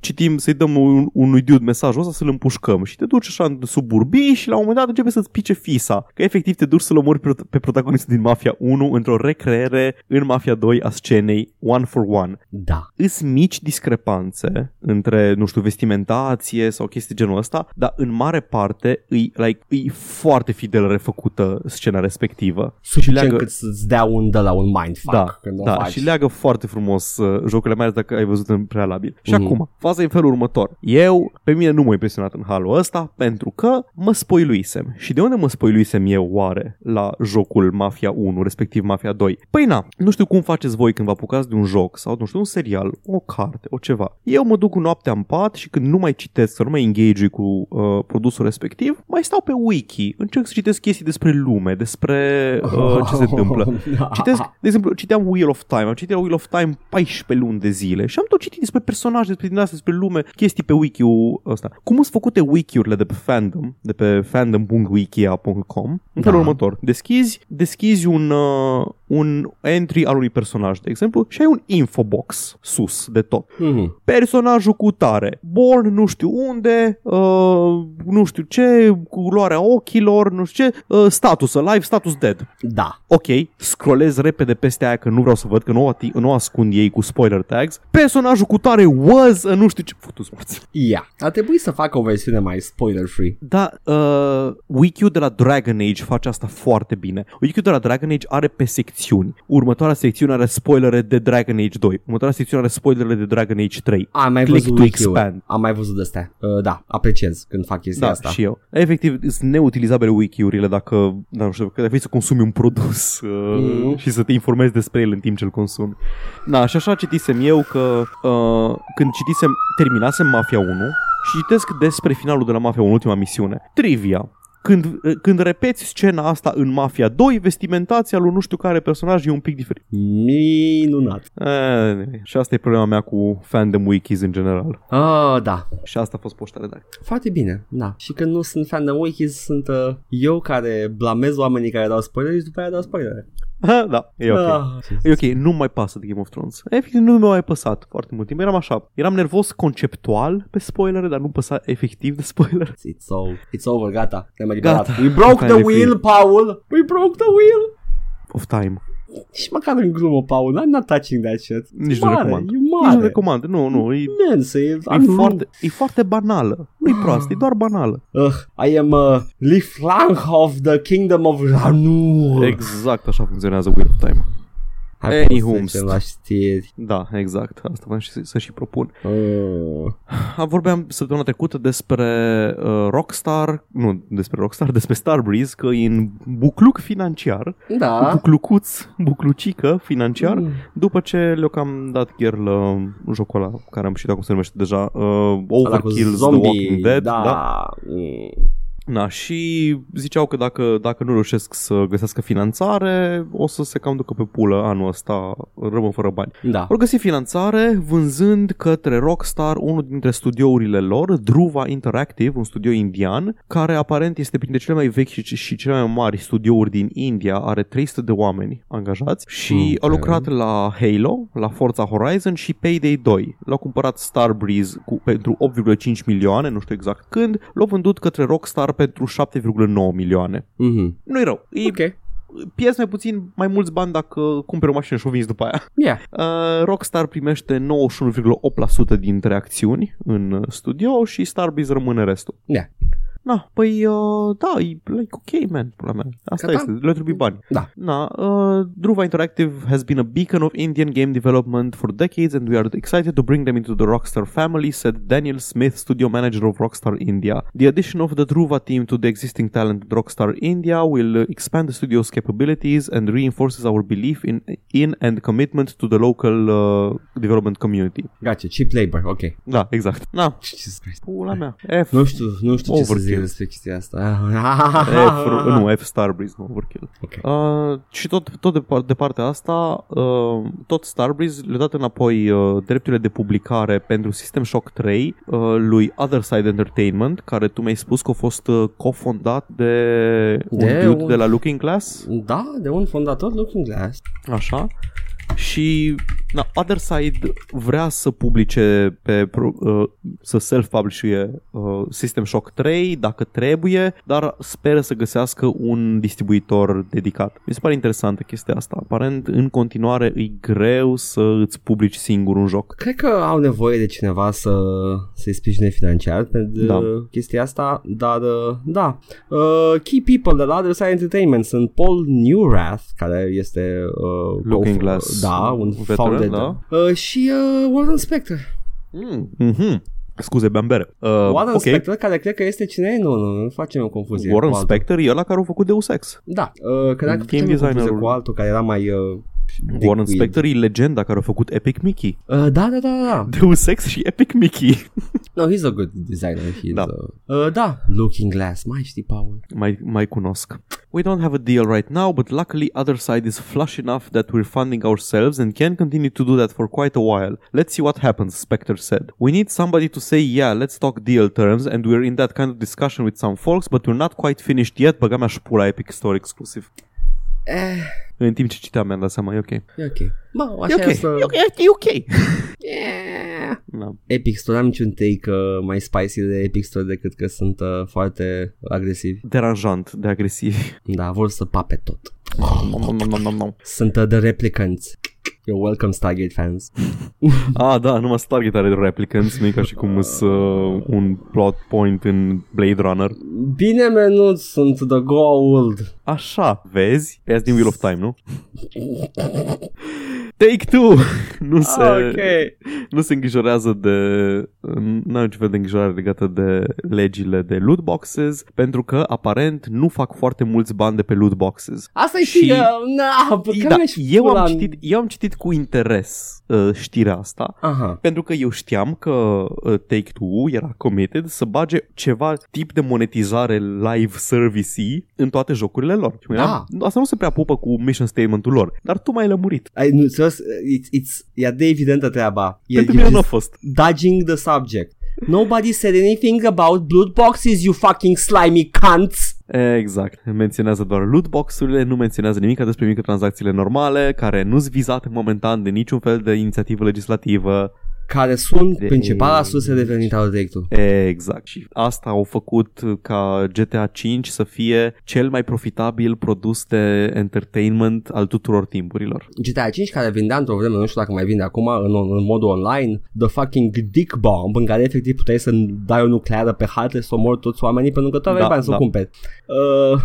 citim, să-i dăm un, unui dude mesajul ăsta să-l împușcăm și te duci așa în suburbii și la un moment dat începe să-ți pice fisa. Că efectiv te duci să-l omori pe, pe protagonistul din Mafia 1 într-o recreere în Mafia 2 a scenei one for one. Da. Îs mici discrepanțe între, nu știu, vestimentație sau chestii genul ăsta, dar în mare parte îi, like, îi foarte fidel refăcută scena respectivă. Suficient leagă- cât să-ți dea un de la un mindfuck da, când o da, faci. și leagă foarte frumos uh, jocurile, mai ales dacă ai văzut în prealabil. Și Mhm. acum, faza e în felul următor. Eu, pe mine nu m-a impresionat în halul ăsta pentru că mă spoiluisem. Și de unde mă spoiluisem eu oare la jocul Mafia 1, respectiv Mafia 2? Păi na, nu știu cum faceți voi când vă apucați de un joc sau, nu știu, un serial, o carte, o ceva. Eu mă duc noaptea în pat și când nu mai citesc, să nu mai engage cu uh, produsul respectiv, mai stau pe wiki, încerc să citesc chestii despre lume, despre uh, ce se întâmplă. Da. Citesc, de exemplu, citeam Wheel of Time, am citit Wheel of Time 14 luni de zile și am tot citit despre personaje, despre din asta, despre lume, chestii pe wiki-ul ăsta. Cum sunt făcute wiki-urile de pe fandom, de pe fandom.wikia.com? În felul Da. următor. Deschizi, deschizi un, uh, un entry al unui personaj, de exemplu, și ai un infobox sus de tot. Mhm. Personajul cu tare, born nu știu unde, uh, nu știu ce, culoarea ochilor, nu știu ce, uh, status alive, status dead. Da. Ok, scrollez repede peste aia că nu vreau să văd, că nu, o ati- nu ascund ei cu spoiler tags. Personajul cu tare was, uh, nu știu ce, futu morți. Ia. Ar trebui să facă o versiune mai spoiler-free. Da, uh, wiki de la Dragon Age face asta foarte bine. wiki de la Dragon Age are pe secțiuni. Următoarea secțiune are spoilere de Dragon Age 2. Următoarea secțiune are spoilere de Dragon Age 3. Am mai Click văzut to wiki expand. Am mai văzut de astea. Uh, da, apreciez când fac chestia Da, asta. și eu. Efectiv, sunt neutilizabile wiki-urile dacă, da, nu știu, că vrei să consumi un produs uh, Mhm. și să te informezi despre el în timp ce îl consumi. Da, și așa citisem eu că uh, când citisem, terminasem Mafia 1 și citesc despre finalul de la Mafia 1, ultima misiune. Trivia. Când, când repeți scena asta în Mafia 2, vestimentația lui nu știu care personaj e un pic diferit. Minunat. E, și asta e problema mea cu fandom wikis în general. Ah, da. Și asta a fost poșta redacție. Foarte bine, da. Și când nu sunt fan de wikis, sunt uh, eu care blamez oamenii care dau spoilere și după aia dau spoilere. Da, e ok. Ah, E ok, nu mai pasă de Game of Thrones. Efectiv, nu mi-a mai păsat foarte mult timp. Eram așa, eram nervos conceptual pe spoilere, dar nu păsa efectiv de spoiler. It's, all, it's over, gata. Ne-am eliberat. Gata. We broke the Finally wheel, free. Paul. We broke the wheel. Of time. Și măcar în glumă, Paul. I'm not touching that shit. Nici E nu mare, recomand. E Nici mare. nu recomand. Nu, nu, e, Imensă, e, e, am foarte, e foarte banală. Nu-i proastă, e doar banală. Uh, I am uh, Liflang of the Kingdom of Ranur. Exact așa funcționează Wheel of Time. Hai Any să homes. trecem la știri. Da, exact. Asta vreau și să, să și propun. Uh, Am vorbeam săptămâna trecută despre uh, Rockstar, nu despre Rockstar, despre Starbreeze, că e în bucluc financiar, da. buclucuț, buclucică financiar, Mm. După ce le-au cam dat chiar la jocul ăla, care am și cum se numește deja, uh, Ăla cu Overkill's The Walking Dead, da. da. Mm. Na, și ziceau că dacă, dacă nu reușesc să găsească finanțare, o să se cam ducă pe pulă anul ăsta, rămân fără bani. Da. Au găsit finanțare vânzând către Rockstar unul dintre studiourile lor, Druva Interactive, un studio indian, care aparent este printre cele mai vechi și, și cele mai mari studiouri din India, are 300 de oameni angajați și Ok. au lucrat la Halo, la Forza Horizon și Payday 2. L-au cumpărat Starbreeze cu, pentru 8,5 milioane, nu știu exact când, l-au vândut către Rockstar pentru 7,9 milioane. Mhm. Nu-i rău, e Ok. pierzi mai puțin mai mulți bani dacă cumperi o mașină și o vinzi după aia. Yeah. Uh, Rockstar primește 91,8% dintre acțiuni în uh, studio și Starbreeze rămâne restul. Yeah. Na, păi, uh, da, e like ok, man, pula mea. Asta Gata. este, le trebuie bani. Da. Na, uh, Druva Interactive has been a beacon of Indian game development for decades and we are excited to bring them into the Rockstar family, said Daniel Smith, studio manager of Rockstar India. The addition of the Druva team to the existing talent at Rockstar India will uh, expand the studio's capabilities and reinforces our belief in, in and commitment to the local uh, development community. Gotcha. Cheap labor. Ok. Da, exact. Na, Jesus Christ. pula mea. F, Nu știu, nu știu ce să Overkill. Zic despre chestia asta. F, nu, F Starbreeze, nu Overkill. Ok. Uh, și tot, tot de, par- de partea asta, uh, tot Starbreeze le-a dat înapoi uh, drepturile de publicare pentru System Shock 3 uh, lui Other Side Entertainment, care tu mi-ai spus că a fost uh, cofondat de, De un dude un- de la Looking Glass, Da, de un fondator Looking Glass. așa. Și na, Other Side vrea să publice pe pro- uh, să self-publishe uh, System Shock 3 dacă trebuie, dar speră să găsească un distribuitor dedicat. Mi se pare interesantă chestia asta. Aparent în continuare e greu să îți publici singur un joc. Cred că au nevoie de cineva să, să-i sprijine financiar pentru Da. chestia asta, dar uh, da. Uh, key people de la Other Side Entertainment sunt Paul Newrath, care este uh, Looking co- Glass da, un veteran, founder, da. Uh, și uh, Warren Spector. Mm. Mm-hmm. Scuze, beam bere. Uh, Warren ok. Spector, care cred că este cine e? Nu, nu, nu facem o confuzie Warren cu altul. Spector e ăla care a făcut Deus Ex. Da, uh, credeam că Game facem o confuzie designerul. cu altul care era mai... Uh, Warren dick Spector e legenda care a făcut Epic Mickey. weed. Uh, da, da, da, da. Deus Ex și Epic Mickey. No, he's a good designer. He's, Da. uh, uh, da, Looking Glass, mai știi, Paul. mai, mai cunosc. We don't have a deal right now, but luckily other side is flush enough that we're funding ourselves and can continue to do that for quite a while. Let's see what happens, Spectre said. We need somebody to say, yeah, let's talk deal terms, and we're in that kind of discussion with some folks, but we're not quite finished yet. Băga mea și pula Epic Store exclusiv. Eh, În timp ce citeam mi-am dat seama, e ok. E e ok. Bă, așa ok, e să... e ok, e ok. Yeah. Da. Epic Store, am niciun take uh, mai spicy de Epic Store decât că sunt uh, foarte agresivi. Deranjant de agresiv. Da, vor să pape tot. Nom, nom, nom, nom, nom. Sunt uh, The Replicants. You're welcome, Stargate fans. Ah, da, numai Stargate are replicants, nu e ca și cum sunt uh, un plot point în Blade Runner. Bine menut sunt The Gold. Așa, vezi? E din Wheel of Time, nu? Take Two nu se, Ok. nu se îngrijorează de nu au niciun fel de îngrijorare legată de legile de loot boxes pentru că aparent nu fac foarte mulți bani de pe loot boxes. Asta e Și- și... Uh, na, bă, Da, cam mi-aș eu, pula am în- citit, eu am citit cu interes uh, știrea asta Aha. pentru că eu știam că uh, Take-Two era committed să bage ceva tip de monetizare live service în toate jocurile lor. Și mă Da. gândeam, Asta nu se prea pupă cu mission statement-ul lor, dar tu m-ai lămurit. Ai, nu, serios, it's, it's, e atât de evidentă treaba. E, Pentru you mine nu a just fost. dodging the subject. Nobody said anything about blood boxes, you fucking slimy cunts. Exact. Menționează doar loot box-urile, nu menționează nimic despre microtransacțiile normale, care nu sunt vizate momentan de niciun fel de inițiativă legislativă. Care sunt De- principala sursă de venit al directul. Exact. Și asta au făcut ca GTA 5 să fie cel mai profitabil produs de entertainment al tuturor timpurilor. GTA 5 care vindea într-o vreme, nu știu dacă mai vinde acum, în, în modul online, The fucking Dick Bomb, în care efectiv puteai să dai o nucleară pe harte să omori toți oamenii pentru că tu aveai Da, bani să o da. cumperi. Uh,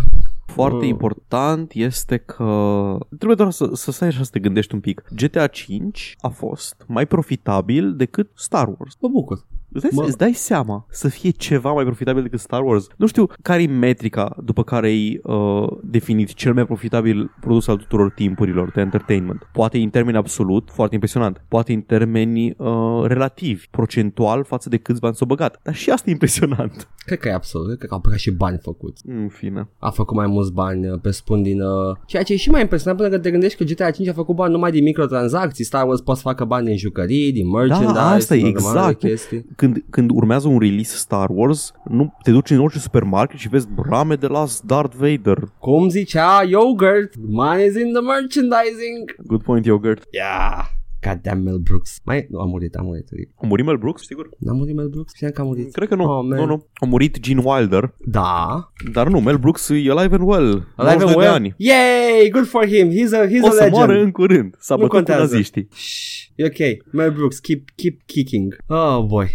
Foarte Mm. important este că trebuie doar să, să stai așa să te gândești un pic. GTA 5 a fost mai profitabil decât Star Wars. mă bucur. Îți dai, Mă- îți dai seama să fie ceva mai profitabil decât Star Wars? Nu știu care e metrica după care ai uh, definit cel mai profitabil produs al tuturor timpurilor de entertainment. Poate în termeni absolut, foarte impresionant. Poate în termeni uh, relativi, procentual față de câți bani s-au băgat. Dar și asta e impresionant. Cred că e absolut, cred că au băgat și bani făcuți. În fine. A făcut mai mulți bani uh, pe spun din... Uh, ceea ce e și mai impresionant pentru că te gândești că GTA 5 a făcut bani numai din microtransacții, Star Wars poate să facă bani din jucării, din merchandise, Da, asta e din o grămadă de exact. chestii. Când, când urmează un release Star Wars, nu te duci în orice supermarket și vezi rame de la Darth Vader. Cum zicea Yogurt, money is in the merchandising. Good point, Yogurt. Yeah. Goddamn Mel Brooks. Mai, nu, a murit, a murit. A murit Mel Brooks, sigur? N-a murit Mel Brooks? Știam că a murit. Cred că nu. Oh, man. nu, nu. A murit Gene Wilder. Da. Dar nu, Mel Brooks e alive and well. Alive and 92 de well. ani. Yay, good for him. He's a, he's O a să legend. moară în curând. S-a Nu bătut cu contează. naziștii. Shh, e ok. Mel Brooks, keep, keep kicking. Oh, boy.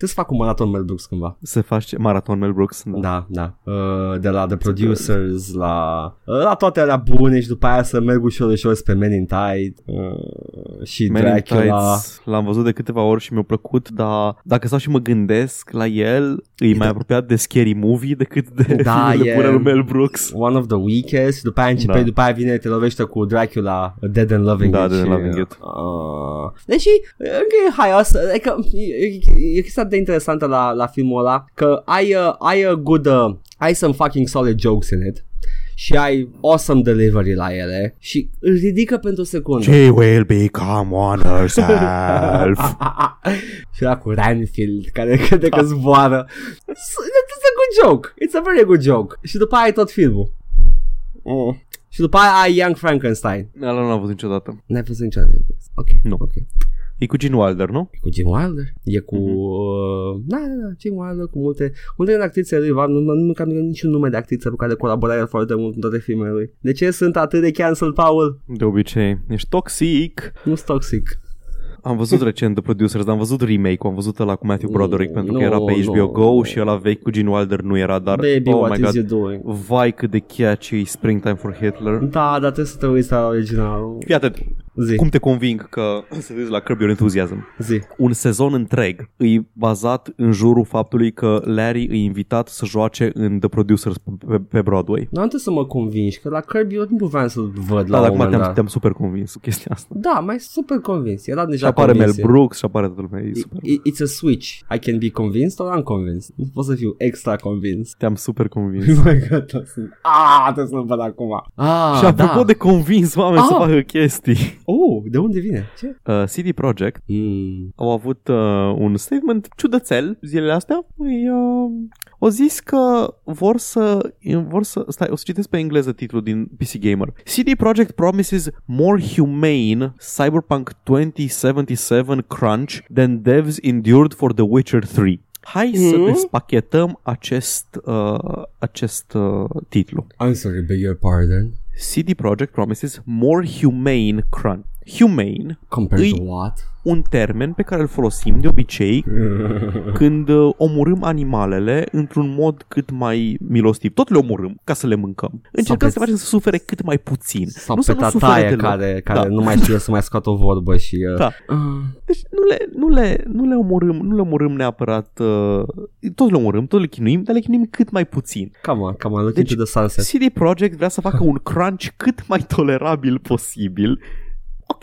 Trebuie să fac un maraton Mel Brooks cândva. Să faci maraton Mel Brooks. Da. Da, da. Uh, de la The Producers la, uh, la toate alea bune și după aia să merg ușor ușor spre Men in Tide uh, și Man in Dracula. Tights, l-am văzut de câteva ori și mi-a plăcut, dar dacă stau și mă gândesc la el, e mai apropiat de Scary Movie decât de Da, filmele e- bune lui Mel Brooks. One of the weakest și după aia începe, Da. după aia vine, te lovește cu Dracula, Dead and Loving Da, It. Dead and și, Loving It. Uh, deși, încă e haios, adică e, e, e chestia de interesantă la, la filmul ăla, că ai, uh, ai a good, uh, ai some fucking solid jokes in it și ai awesome delivery la ele și îl ridică pentru o secundă. She will become one herself. și la cu Ranfield care crede că zboară. It's it's a good joke. It's a very good joke. Și după aia ai tot filmul. Mm. Și după aia ai Young Frankenstein. Ăla nu l-am văzut niciodată. N-ai văzut niciodată. Ok. Nu. Ok. E cu Gene Wilder, nu? E cu Jim Wilder. E cu... Mhm. Uh, da, da, da. Jim Wilder cu multe... Multe din actrițele lui. va- Nu, nu, nu, nu niciun nume de actriță cu care colaborează foarte mult în toate filmele lui. De ce sunt atât de cancel, Paul? De obicei. Ești toxic. Nu sunt toxic. Am văzut recent The Producers, dar am văzut remake-ul, am văzut ăla cu Matthew Nu, Broderick pentru că nu, era pe HBO nu, Go nu. și ăla vechi cu Gene Wilder nu era, dar Baby, oh what my is god, you doing? vai cât de catchy e Springtime for Hitler. Da, dar trebuie să te uiți la originalul. Fii atent, Zi, Cum te conving că să vezi la Curb Your Enthusiasm? zi. Un sezon întreg e bazat în jurul faptului că Larry e invitat să joace în The Producers pe, pe Broadway. Nu am trebuie să mă convingi, că la Kirby eu nu voiam să-l văd Da, la un acum moment te-am, dat. te-am super convins cu chestia asta. Da, mai super convins. Era Și deja apare Mel convins. Brooks și apare toată lumea. E I- super. i- It's a switch. I can be convinced or unconvinced. Nu pot să fiu extra convinced. Te-am super convins. Oh my god, sunt... Ah, trebuie să-l văd acum. Ah, și apropo da. de convins oameni să Ah! facă chestii. Oh, de unde vine? Ce? Uh, CD Projekt Mm. au avut uh, un statement ciudățel zilele astea. Îi, uh, au zis că vor să, vor să... Stai, o să citesc pe engleză titlul din PC Gamer. CD Projekt promises more humane Cyberpunk 2077 crunch than devs endured for The Witcher 3. Hai să Mm? despachetăm acest, uh, acest uh, titlu. I'm sorry, beg your pardon. CD Projekt promises more humane crunch. Humane, Compared to what? Un termen pe care îl folosim de obicei când uh, omorâm animalele într-un mod cât mai milostiv. Tot le omorâm ca să le mâncăm. Încercăm pe- să facem să sufere cât mai puțin. Sau nu pe să nu sufere tataie deloc. care, care Da. nu mai știe să mai scoată o vorbă și... Uh, Da. uh, Deci nu le, nu le, nu le omorâm, nu le omorâm neapărat, uh, tot le omorâm, tot le chinuim, dar le chinuim cât mai puțin. come on, come on, look Deci- into the sunset. CD Projekt vrea să facă un crunch cât mai tolerabil posibil. Ok.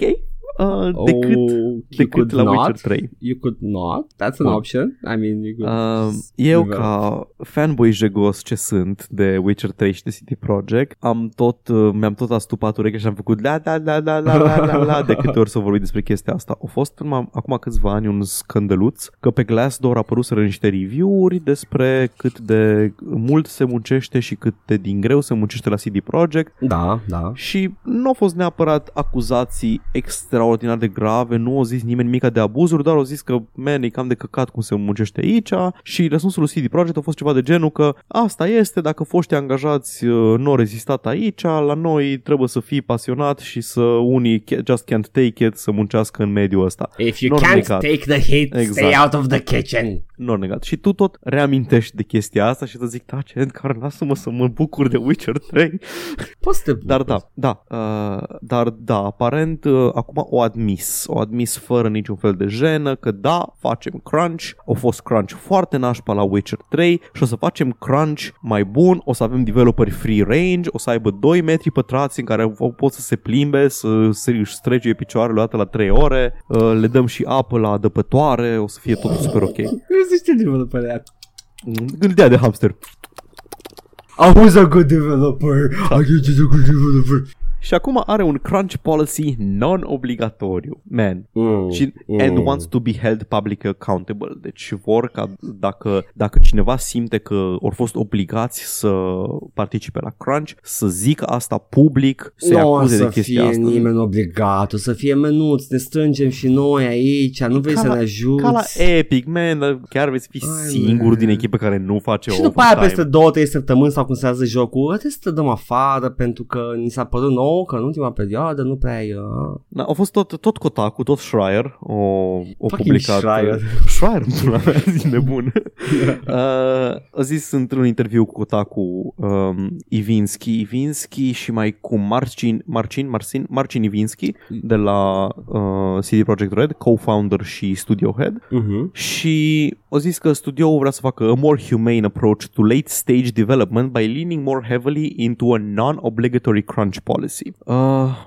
Uh, decât, oh, you decât could la not? Witcher 3. You could not? That's an Bun. option. I mean, you could... Uh, eu develop. ca fanboy jegos ce sunt de Witcher 3 și de CD Projekt am tot, uh, mi-am tot astupat urechea și am făcut la la la la la la la la de câte ori să vorbim despre chestia asta. A fost urma, acum câțiva ani un scandăluț că pe Glassdoor apăruseră niște review-uri despre cât de mult se muncește și cât de din greu se muncește la CD Projekt Da, da. și nu au fost neapărat acuzații extraordinar de grave, nu au zis nimeni mica de abuzuri, doar au zis că, man, e cam de căcat cum se muncește aici și răspunsul lui CD Projekt a fost ceva de genul că asta este, dacă foștii angajați uh, nu au rezistat aici, la noi trebuie să fii pasionat și să unii ca- just can't take it să muncească în mediul ăsta. If you Nor can't negat. take the hit, stay Exact. out of the kitchen. Nu au negat. Și tu tot reamintești de chestia asta și te zic, da, ce care lasă-mă să mă bucur de Witcher 3. Poți să te Dar bucuri. da, da, uh, dar da, aparent uh, acum o admis, o admis fără niciun fel de jenă că da, facem crunch, au fost crunch foarte nașpa la Witcher 3 și o să facem crunch mai bun, o să avem developeri free range, o să aibă 2 metri pătrați în care au- pot să se plimbe, să se își strege picioarele o dată la 3 ore, uh, le dăm și apă la adăpătoare, o să fie totul super ok. Nu zici ce developer aia. Gândea de hamster. I was a good developer. I was a good developer. Și acum are un crunch policy non-obligatoriu. Man, Mm. și, Mm. and wants to be held public accountable. Deci vor ca dacă, dacă cineva simte că au fost obligați să participe la crunch, să zică asta public, să-i Nu o acuze să de chestia fie asta. nimeni obligat, o să fie menuț, ne strângem și noi aici, nu vrei Ca să la- ne ajuți. Ca la Epic, man, dar chiar veți fi Ai, singurul man. din echipă care nu face și după aia overtime. peste două, trei săptămâni sau cum se azi jocul, trebuie să te dăm afară pentru că ni s-a părut nou că în ultima perioadă nu prea ai... Uh... Da, a fost tot, tot Kotaku, tot Schreier o, o Fucking publicat Schreier. Schreier, pula mea, zi nebun uh, A zis într-un interviu cu Kotaku um, Ivinski Ivinski și mai cu Marcin Marcin, Marcin, Marcin Ivinski de la uh, CD Projekt Red co-founder și studio head Uh-huh. și a zis că studioul vrea să facă a more humane approach to late stage development by leaning more heavily into a non-obligatory crunch policy. Uh,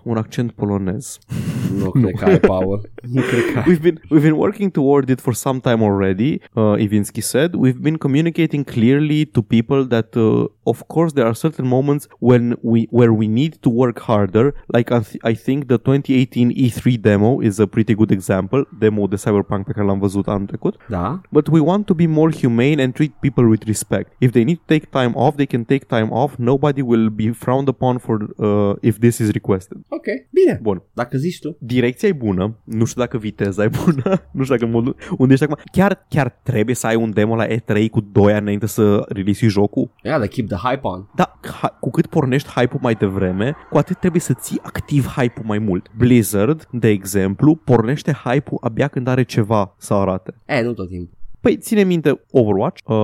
un accent polonez. Nu cred că ai, Paul. Nu cred că ai. We've been we've been working toward it for some time already. Uh, Ivinsky said we've been communicating clearly to people that, uh, of course, there are certain moments when we where we need to work harder. Like I, th- I think the 2018 E3 demo is a pretty good example. Demo de Cyberpunk pe care l-am văzut anul trecut. Da? But we want to be more humane and treat people with respect. If they need to take time off, they can take time off. Nobody will be frowned upon for uh, if this is requested. Ok, bine. Bun. Dacă zici tu. Direcția e bună, nu știu dacă viteza e bună, nu știu dacă modul unde ești acum. Chiar, chiar trebuie să ai un demo la E3 cu 2 ani înainte să release jocul? Yeah, they keep the hype on. Da, ha- cu cât pornești hype-ul mai devreme, cu atât trebuie să ții activ hype-ul mai mult. Blizzard, de exemplu, pornește hype-ul abia când are ceva să arate. E, nu tot timpul. Păi, ține minte Overwatch, uh,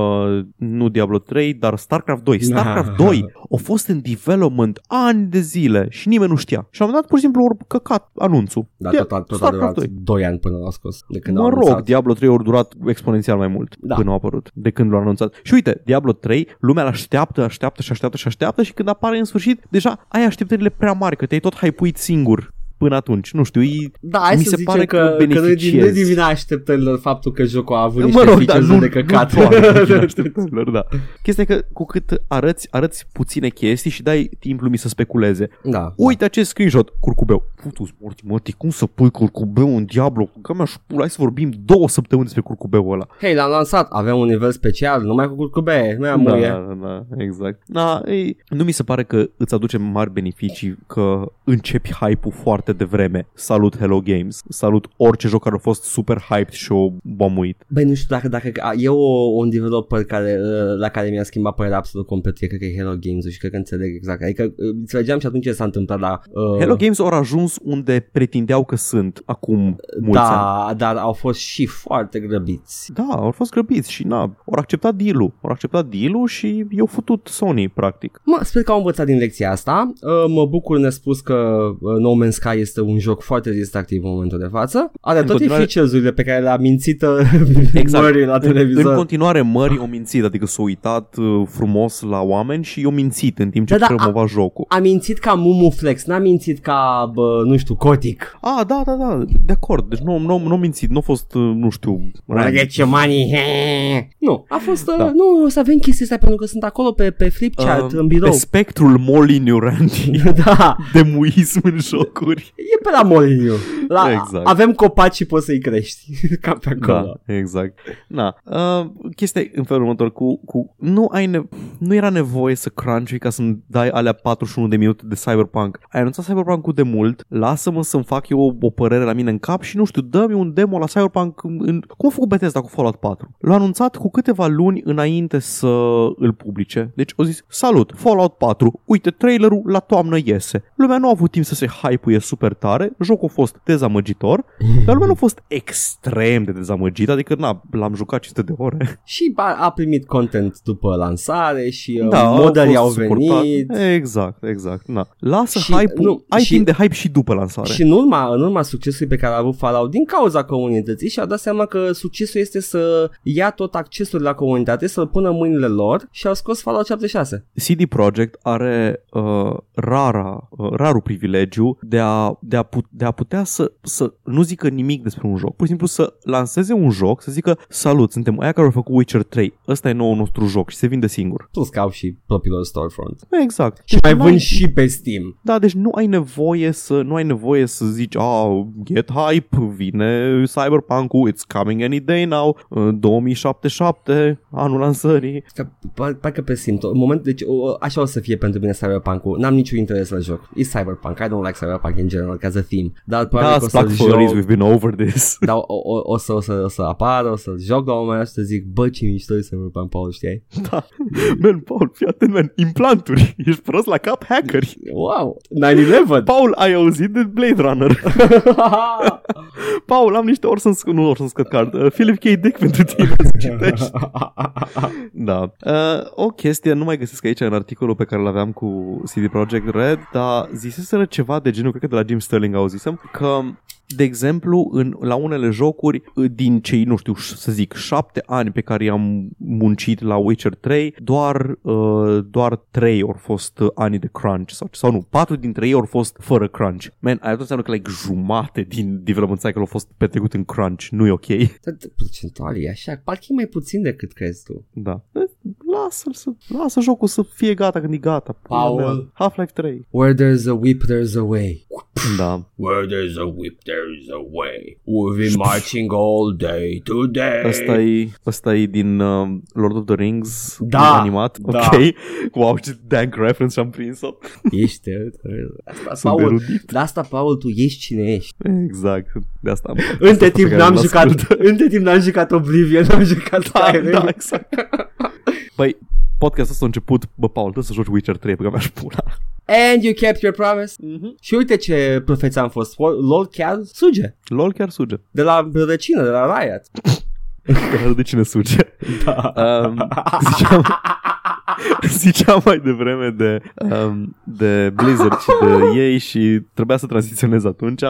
nu Diablo 3, dar StarCraft 2. StarCraft 2 a fost în development ani de zile și nimeni nu știa. Și am dat pur și simplu ori căcat anunțul. Da, Dia- tot, tot a StarCraft durat 2 ani până l-au scos. De când Mă au rog, anunțat. Diablo 3 ori durat exponențial mai mult Da. până a apărut, de când l-au anunțat. Și uite, Diablo 3, lumea îl așteaptă, așteaptă și așteaptă și așteaptă și când apare în sfârșit, deja ai așteptările prea mari, că te-ai tot hypuit singur până atunci. Nu știu, e... Da, hai mi să se zicem pare că, că că nu e din- nu e beneficiezi. din vina așteptărilor faptul că jocul a avut Mă niște rog, features dar nu, de căcat. nu doar din așteptărilor, da. Chestia e că cu cât arăți, arăți puține chestii și dai timp lumii să speculeze. da. Uite acest screenshot, curcubeu. Futu morti, morti, cum să pui curcubeu în Diablo? Că mi-aș pula, hai să vorbim două săptămâni despre curcubeu ăla. Hei, l-am lansat, avem un nivel special, numai cu curcube, nu am Da, muie. da, da, exact. Da, ei, nu mi se pare că îți aduce mari beneficii că începi hype-ul foarte devreme. Salut Hello Games, salut orice joc care a fost super hyped și o bomuit. Băi, nu știu dacă, dacă a, e o, un developer care, uh, la care mi-a schimbat părerea absolut complet, eu cred că e Hello Games și cred că înțeleg exact. Adică uh, înțelegeam și atunci ce s-a întâmplat la... Uh, Hello Games au ajuns unde pretindeau că sunt acum mulți ani. Da, dar au fost și foarte grăbiți. Da, au fost grăbiți și na, au acceptat deal-ul. Au acceptat deal-ul și i-au futut Sony, practic. Mă, sper că au învățat din lecția asta. Uh, mă bucur ne spus că uh, No Man's Sky este un joc foarte distractiv în momentul de față. Are În toate continuare- features-urile pe care le-a mințit uh, Exact. Murray la În televizor. continuare, Mări o mințit, adică s-a uitat uh, frumos la oameni și i-o mințit în timp ce Da, da, promova jocul. a mințit ca Mumu Flex, n-a mințit ca, bă, nu știu, Kotick. Ah, da, da, da, de acord. Deci nu, nu, nu a mințit, nu a fost, uh, nu știu, Wanna get your money. he. Nu, a fost, uh, Da. nu, o să avem chestia asta pentru că sunt acolo pe, pe flipchart uh, în birou. pe spectrul Moliniu, Randy, da, de muism în jocuri. E pe la Moliniu. La, Exact. Avem copaci și poți să-i crești. ca pe acolo. Da, exact. Na, uh, chestia e în felul următor cu, cu nu, ai ne- nu era nevoie să crunch ca să-mi dai alea 41 de minute de Cyberpunk. Ai anunțat Cyberpunk de mult, lasă-mă să-mi fac eu o, o părere la mine în cap și nu știu, dă-mi un demo la Cyberpunk în, în... cum a făcut Bethesda cu Fallout 4? L-a anunțat cu câteva luni înainte să îl publice. Deci au zis, salut, Fallout 4, uite trailerul la toamnă iese. Lumea nu a avut timp să se hype-uie super tare, jocul a fost dezamăgitor, dar lumea nu a fost extrem de dezamăgit, adică na, l-am jucat 500 de ore. Și a, a primit content după lansare și uh, Da, au modelii fost au suportat. venit. Exact, exact. Na. Lasă Și- hype-ul, nu, ai și- timp de hype și după lansare. Și în urma, în urma succesului pe care a avut Fallout din cauza comunității și a dat seama că succesul este să ia tot accesul la comunitate, să-l pună în mâinile lor și au scos Fallout 76. CD Projekt are uh, rara, uh, rarul privilegiu de a, de a, put, de a putea să, să nu zică nimic despre un joc. Pur și simplu să lanseze un joc, să zică salut, suntem aia care au făcut Witcher 3, ăsta e noul nostru joc și se vinde singur. Plus că au și propriul storefront. Exact. Și mai n-ai- vând și pe Steam. Da, deci nu ai nevoie să nu ai nevoie să zici, ah, get hype, vine Cyberpunk-ul, it's coming any day now, uh, 2077, anul lansării. Că, pa- parcă pe simt, în moment, deci o, așa o să fie pentru mine Cyberpunk-ul. N-am niciun interes la joc. E Cyberpunk. I don't like Cyberpunk in general, ca as a theme. Dar probabil Da, că o îți plac să-l furries, joc. we've been over this. Dar o, o, o, să, o, să, o să apară, o să joc la un moment dat și să zic, bă, ce mișto e Cyberpunk, Paul, știi? da. Man, Paul, fii atent, man, implanturi, ești prost la cap, hackeri. Wow, 9-11! Paul, ai auzit de Blade Runner? Paul, am niște Orson, Sc- nu Orson Scott Card, uh, Philip K. Dick pentru tine să citești. Da. Uh, o chestie, nu mai găsesc aici în articolul pe care l-aveam cu CD Projekt Red, dar ziseseră ceva de genul, cred că de la Jim Sterling auzisem, că de exemplu, în, la unele jocuri, din cei, nu știu, să zic, șapte ani pe care i-am muncit la Witcher 3, doar, uh, doar trei au fost uh, ani de crunch, sau, sau nu, patru dintre ei au fost fără crunch. Man, aia tot înseamnă că like, jumate din development cycle au fost petrecut în crunch, nu e ok. Procentual e așa, parcă e mai puțin decât crezi tu. Da. Lasă-l să, lasă jocul să fie gata când e gata. Paul. Pula mea. Half-Life 3. Where there's a whip, there's a way. Da. Where there's a whip, there's a way. We've been marching all day today. Asta e, asta e din uh, Lord of the Rings Da, animat. da. Ok. Wow, ce dank reference am prins-o. Ești, asta, Sunt Paul, erudit. de asta, Paul, tu ești cine ești. Exact. De asta am Între asta timp pe care n-am l-ascult. jucat, între timp n-am jucat Oblivion, n-am jucat Da, Skyrim. da, exact. Băi, podcastul ăsta a început, bă, Paul, trebuie să joci Witcher 3, pe care mi-aș pula. And you kept your promise. Și uite ce profeț am fost. LOL chiar suge. LOL chiar suge. De la rădăcină, de la Riot. Că de cine suge. Da. Um, ziceam, ziceam mai devreme de, um, de Blizzard și de ei și trebuia să tranziționez atunci.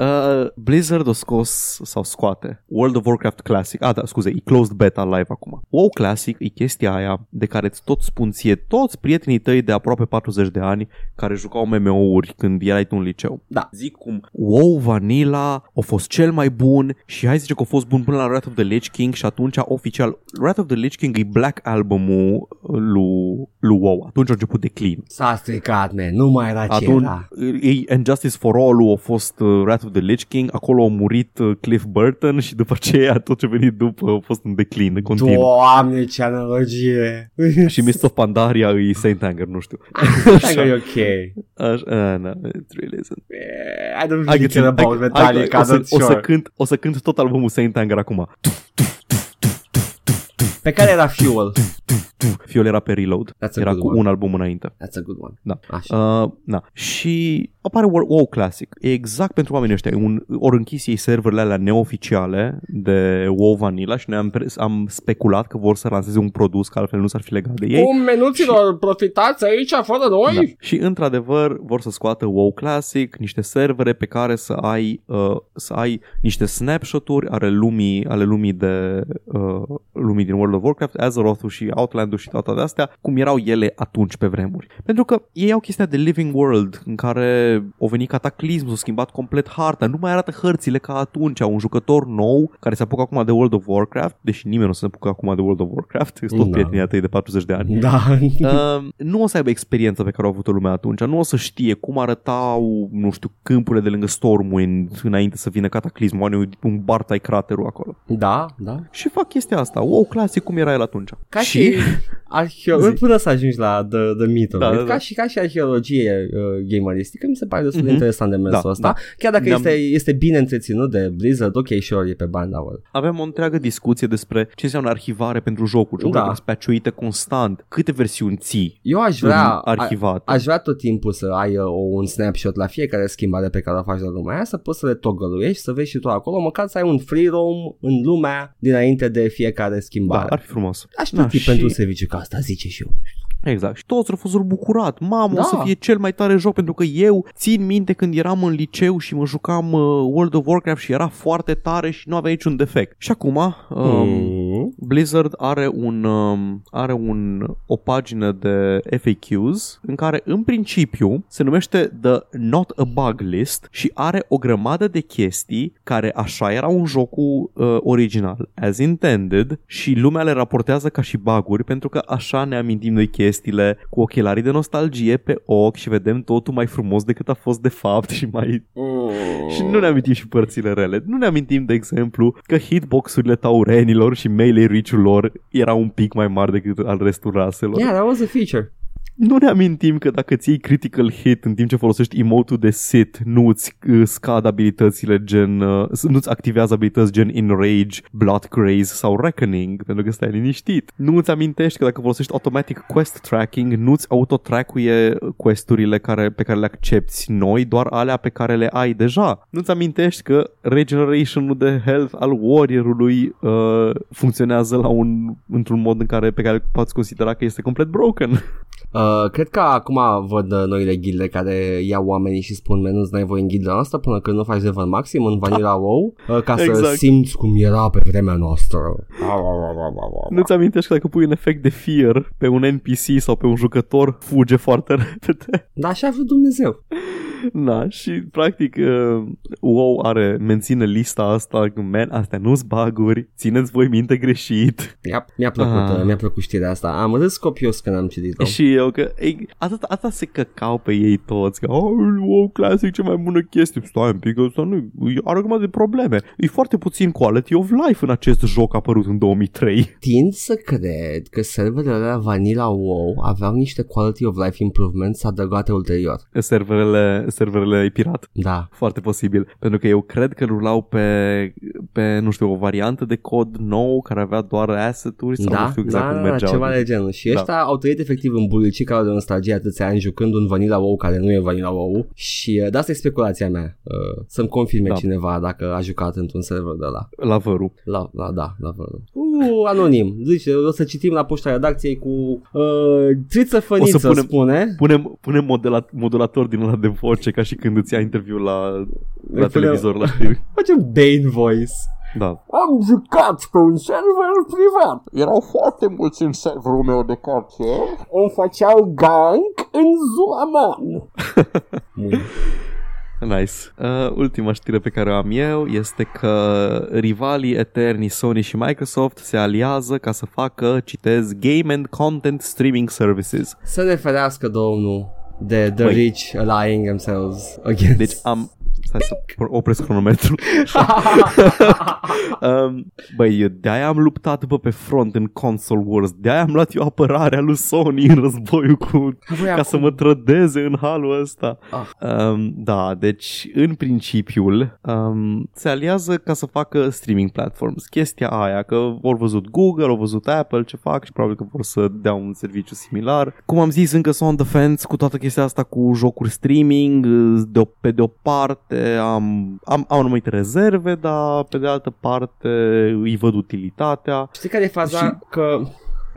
Uh, Blizzard o scos sau scoate World of Warcraft Classic. Ah, da, scuze, e closed beta live acum. WoW Classic e chestia aia de care îți tot spun ție toți prietenii tăi de aproape 40 de ani care jucau MMO-uri când erai tu în liceu. Da. Zic cum WoW Vanilla a fost cel mai bun și hai zice că a fost bun până la Wrath of the Lich King și atunci oficial Wrath of the Lich King e Black Album-ul lui, lui WoW. Atunci a început declin. S-a stricat, man. Nu mai era ce Atunci, era. e, And Justice for All a fost uh, Wrath of the Lich King, acolo a murit uh, Cliff Burton și după aceea tot ce a venit după a fost în declin, în continuu. Doamne, ce analogie. Și Mist of Pandaria e Saint Anger, nu știu. Așa e ok. Așa, uh, no, it really isn't. Eh, I don't Hai really că care about hai- Metallica, hai- o, să, not o, să sure. cânt, o să cânt tot albumul Saint Anger acum. Pe care era Fuel? Fiul era pe Reload. That's a Era good cu one. un album înainte. That's a good one. Da. Așa. Uh, da. Și apare War- WoW Classic. E exact pentru oamenii ăștia. E Un, ori închis ei serverele alea neoficiale de WoW Vanilla și noi am, pre- am speculat că vor să lanseze un produs că altfel nu s-ar fi legat de ei. Cum menuților, profitați aici fără noi? Da. Și într-adevăr vor să scoată WoW Classic, niște servere pe care să ai uh, să ai niște snapshot-uri ale lumii, ale lumii de uh, lumii din World of Warcraft, Azeroth și Outland-ul și toate astea, cum erau ele atunci pe vremuri. Pentru că ei au chestia de Living World în care au venit cataclism, s-au schimbat complet harta, nu mai arată hărțile ca atunci, un jucător nou care se apucă acum de World of Warcraft, deși nimeni nu se apucă acum de World of Warcraft, sunt tot Da. prietenii tăi de 40 de ani. Da. Uh, nu o să aibă experiența pe care au avut-o lumea atunci, nu o să știe cum arătau, nu știu, câmpurile de lângă Stormwind înainte să vină cataclismul, oamenii un bartai craterul acolo. Da, da. Și fac chestia asta, wow, clasic cum era el atunci. Ca și, arheo- până să ajungi la The, the Meat of Da, it, da, da. ca și, ca și arheologie uh, gameristică, mi se pare destul de Mhm. interesant de mersul Da, ăsta. da. Chiar dacă Ne-am- este, este bine întreținut de Blizzard, ok, sure, e pe bani, da, well. Avem o întreagă discuție despre ce înseamnă arhivare pentru jocuri. Jocuri Da. da. patchuite constant. Câte versiuni ții Eu aș vrea, în arhivat? aș vrea tot timpul să ai uh, o, un snapshot la fiecare schimbare pe care o faci la lumea aia, să poți să le togăluiești, să vezi și tu acolo, măcar să ai un free roam în lumea dinainte de fiecare da, schimbare. ar fi frumos. Aș Da, plăti și- pentru un serviciu ca asta, zice și eu. Exact. Și toți au fost bucurat. Mamă, Da. o să fie cel mai tare joc pentru că eu țin minte când eram în liceu și mă jucam uh, World of Warcraft și era foarte tare și nu avea niciun defect. Și acum um, Mm. Blizzard are un um, are un o pagină de FAQs în care în principiu se numește The Not a Bug List și are o grămadă de chestii care așa erau în jocul uh, original as intended și lumea le raportează ca și buguri pentru că așa ne amintim noi chestiile cu ochelarii de nostalgie pe ochi și vedem totul mai frumos decât a fost de fapt și mai și nu ne amintim și părțile rele. Nu ne amintim, de exemplu, că hitbox-urile taurenilor și melee reach-ul lor era un pic mai mari decât al restul raselor. Yeah, that was a feature. Nu ne amintim că dacă ții critical hit în timp ce folosești emote de sit, nu îți uh, scad abilitățile gen, uh, nu-ți activează abilități gen Enrage, Blood Craze sau Reckoning, pentru că stai liniștit. Nu îți amintești că dacă folosești automatic quest tracking, nu-ți autotracuie questurile care, pe care le accepti noi, doar alea pe care le ai deja. Nu-ți amintești că regeneration-ul de health al warrior-ului uh, funcționează la un, într-un mod în care, pe care poți considera că este complet broken. Uh, cred că acum văd uh, noile gilde care iau oamenii și spun men, nu ai voie în gilda asta până când nu faci level maxim în Vanilla WoW uh, ca să Exact. simți cum era pe vremea noastră. Nu-ți amintești că dacă pui un efect de fear pe un NPC sau pe un jucător, fuge foarte repede. Dar așa a vrut Dumnezeu. Na, și practic uh, WoW are, menține lista asta, că, man, astea nu-s baguri, țineți voi minte greșit. Mi-a, mi-a plăcut, Ah. uh, mi-a plăcut știrea asta. Am râs copios când am citit-o. Și eu că ei, atât, atât se căcau pe ei toți, că oh, WoW Classic ce mai bună chestie. Stai un pic, ăsta nu, are o grămadă de probleme. E foarte puțin quality of life în acest joc apărut în 2003. Tind să cred că serverele alea Vanilla WoW aveau niște quality of life improvements adăugate ulterior. serverele, serverele pirat. Da. Foarte posibil, pentru că eu cred că rulau pe, pe nu știu, o variantă de cod nou care avea doar asset-uri sau da, nu știu exact da, cum da, mergeau. ceva de genul. Și Da. ăștia au trăit efectiv în bulicicul de nostalgie atâția ani jucând un Vanilla WoW care nu e Vanilla WoW și uh, de asta e speculația mea. Uh, să-mi confirme Da. cineva dacă a jucat într-un server de la. La vărul. La, la, da, la vă. Uh, anonim. Zice, o să citim la poșta redacției cu uh, Triță Făniță O să punem- spune. Punem, punem modela, modulator din ăla de voce ca și când îți ia interviul la, la punem- televizor la știri. Facem Bane voice. Da. Am jucat pe un server privat. Erau foarte mulți în serverul meu de cartier. Îmi făceau gank în Zuamon. Bun. Nice. Uh, ultima știre pe care o am eu este că rivalii eterni Sony și Microsoft se aliază ca să facă, citez, Game and Content Streaming Services. Să ne ferească Domnul de the Băi. rich allying themselves against. Deci am... Stai să opresc cronometru. um, băi, de-aia am luptat bă, pe front în Console Wars. De-aia am luat eu apărarea lui Sony în războiul cu... Voi ca acum- să mă trădeze în halul ăsta. Ah. Um, da, deci în principiul um, se aliază ca să facă streaming platforms. Chestia aia că au văzut Google, au văzut Apple ce fac și probabil că vor să dea un serviciu similar. Cum am zis, încă sunt on the fence cu toată chestia asta cu jocuri streaming. De o, pe de o parte am, am, am anumite rezerve, dar pe de altă parte îi văd utilitatea. Știi care e faza? Și- Că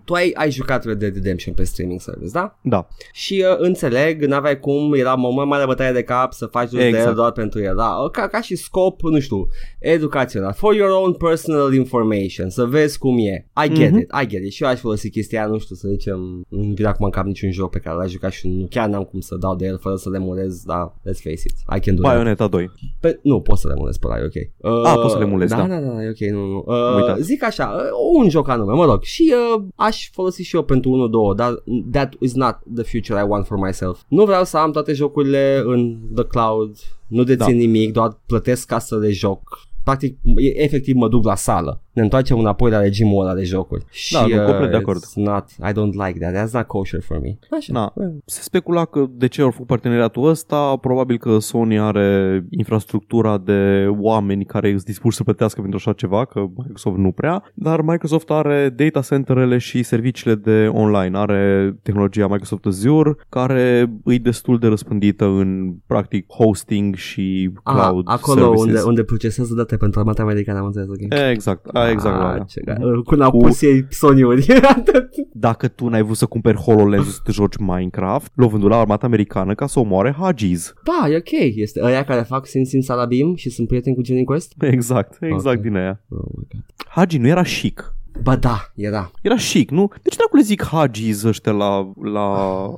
tu ai, ai jucat Red Dead Redemption pe streaming service, da? Da, Și uh, înțeleg, n-aveai cum, era o mai mare bătaie de cap să faci exact. de Exact. el doar pentru el. Da, ca, ca și scop, nu știu, educațional. For your own personal information, să vezi cum e. I get Mhm. it, I get it. Și eu aș folosi chestia aia, nu știu, să zicem, nu vine acum în cap niciun joc pe care l-aș jucat și nu, chiar n-am cum să dau de el fără să lemurez, da, let's face it. I can do that. Bayonetta 2. Pe, nu, poți să le emulezi pe ăla, e ok. Uh, Ah, poți să le emulezi, da. da. Da, da, da, e ok, nu, nu. Uh, Uitați. zic așa, uh, un joc anume, mă rog, și uh, aș folosi și eu pentru 1-2, dar that is not the future I want for myself. Nu vreau să am toate jocurile în the cloud, nu dețin Da. nimic, doar plătesc ca să le joc. Practic, e- efectiv mă duc la sală. Ne întoarcem înapoi la regimul ăla de jocuri. Și, Da, nu, complet de uh, acord. It's not, I don't like that. That's not kosher for me. Așa. Na, se specula că de ce au făcut parteneriatul ăsta, probabil că Sony are infrastructura de oameni care sunt dispuși să plătească pentru așa ceva, că Microsoft nu prea, dar Microsoft are data centerele și serviciile de online, are tehnologia Microsoft Azure, care îi destul de răspândită în practic hosting și Ah, cloud acolo services. unde, unde procesează date pentru armata americană, am înțeles, ok. Exact, a, exact la Ah, aia. ce ga- Când au Cu- pus ei Sony-uri Atât. Dacă tu n-ai vrut să cumperi HoloLens să te joci Minecraft, l-au vândut la armata americană ca să omoare Hagiz. Da, e ok Este ăia care fac Sin Sin Salabim Și sunt prieteni cu Johnny Quest Exact, exact Ok. din aia. oh my God. Hagi nu era chic. Ba da, era Era chic, nu? De ce dracu le zic Hagis ăștia la, la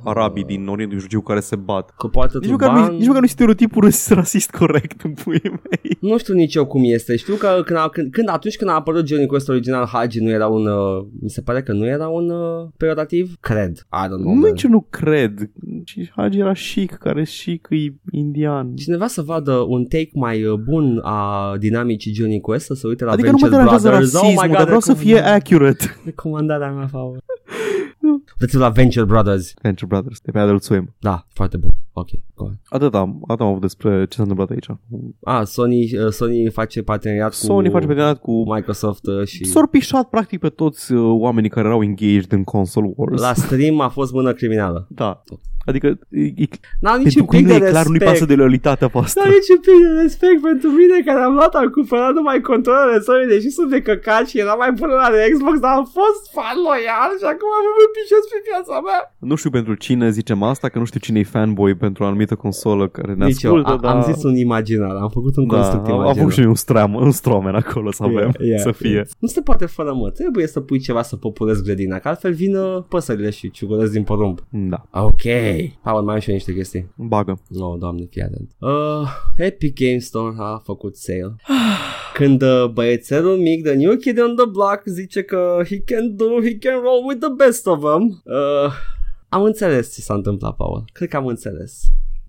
arabii din Orientul Mijlociu care se bat? Că poartă Nici măcar, turban nu, nici măcar nu stereotipul ras- rasist corect în puii mei. Nu știu nici eu cum este Știu că când, a, când, când atunci când a apărut Johnny Quest original Hagi nu era un uh, Mi se pare că nu era un uh, peiorativ Cred I don't know Nu, man. nici eu nu cred. Și Hagi era chic, care chic e indian. Cineva să vadă un take mai uh, bun a dinamicii Johnny Quest Să se uite la Adică nu mă Venture deranjează Brothers Oh rasismul, dar vreau să fie accurate. Recomandarea mea favor Dați-vă la Venture Brothers Venture Brothers, de pe Adult Swim. Da, foarte bun Ok, go on. Atât am, atât am avut despre ce s-a întâmplat aici. Ah, Sony, uh, Sony face parteneriat Sony cu face parteneriat cu... Microsoft uh, și S-au pișat practic pe toți uh, oamenii care erau engaged în console wars. la stream a fost mână criminală. Da. Adică e, e, N-am nici pentru un pic cum de nu e clar, nu-i pasă respect. de loialitatea voastră. N-am nici un pic de respect pentru mine care am luat, am cumpărat numai controlele Sony, deși sunt de căcat și era mai bună la de Xbox, dar am fost fan loial și acum am văzut pișez pe viața mea. Nu știu pentru cine zicem asta, că nu știu cine e fanboy pentru o anumită consolă care ne Nici eu, ascultă, a, dar... am zis un imaginar, am făcut un da, construct am, am imaginar. făcut și noi un, stram, un stromen acolo să avem, Yeah, yeah, să fie. yeah. Nu se poate fără mă, trebuie să pui ceva să populezi grădina, că altfel vin uh, păsările și ciugălesc din porumb. Da, Ok, Paul, mai am și eu niște chestii. bagă. Oh, doamne, fii atent. Uh, Epic Game Store a făcut sale. Când uh, băiețelul mic, the new kid on the block, zice că he can do, he can roll with the best of them. Uh, am înțeles ce s-a întâmplat, Paul. Cred că am înțeles.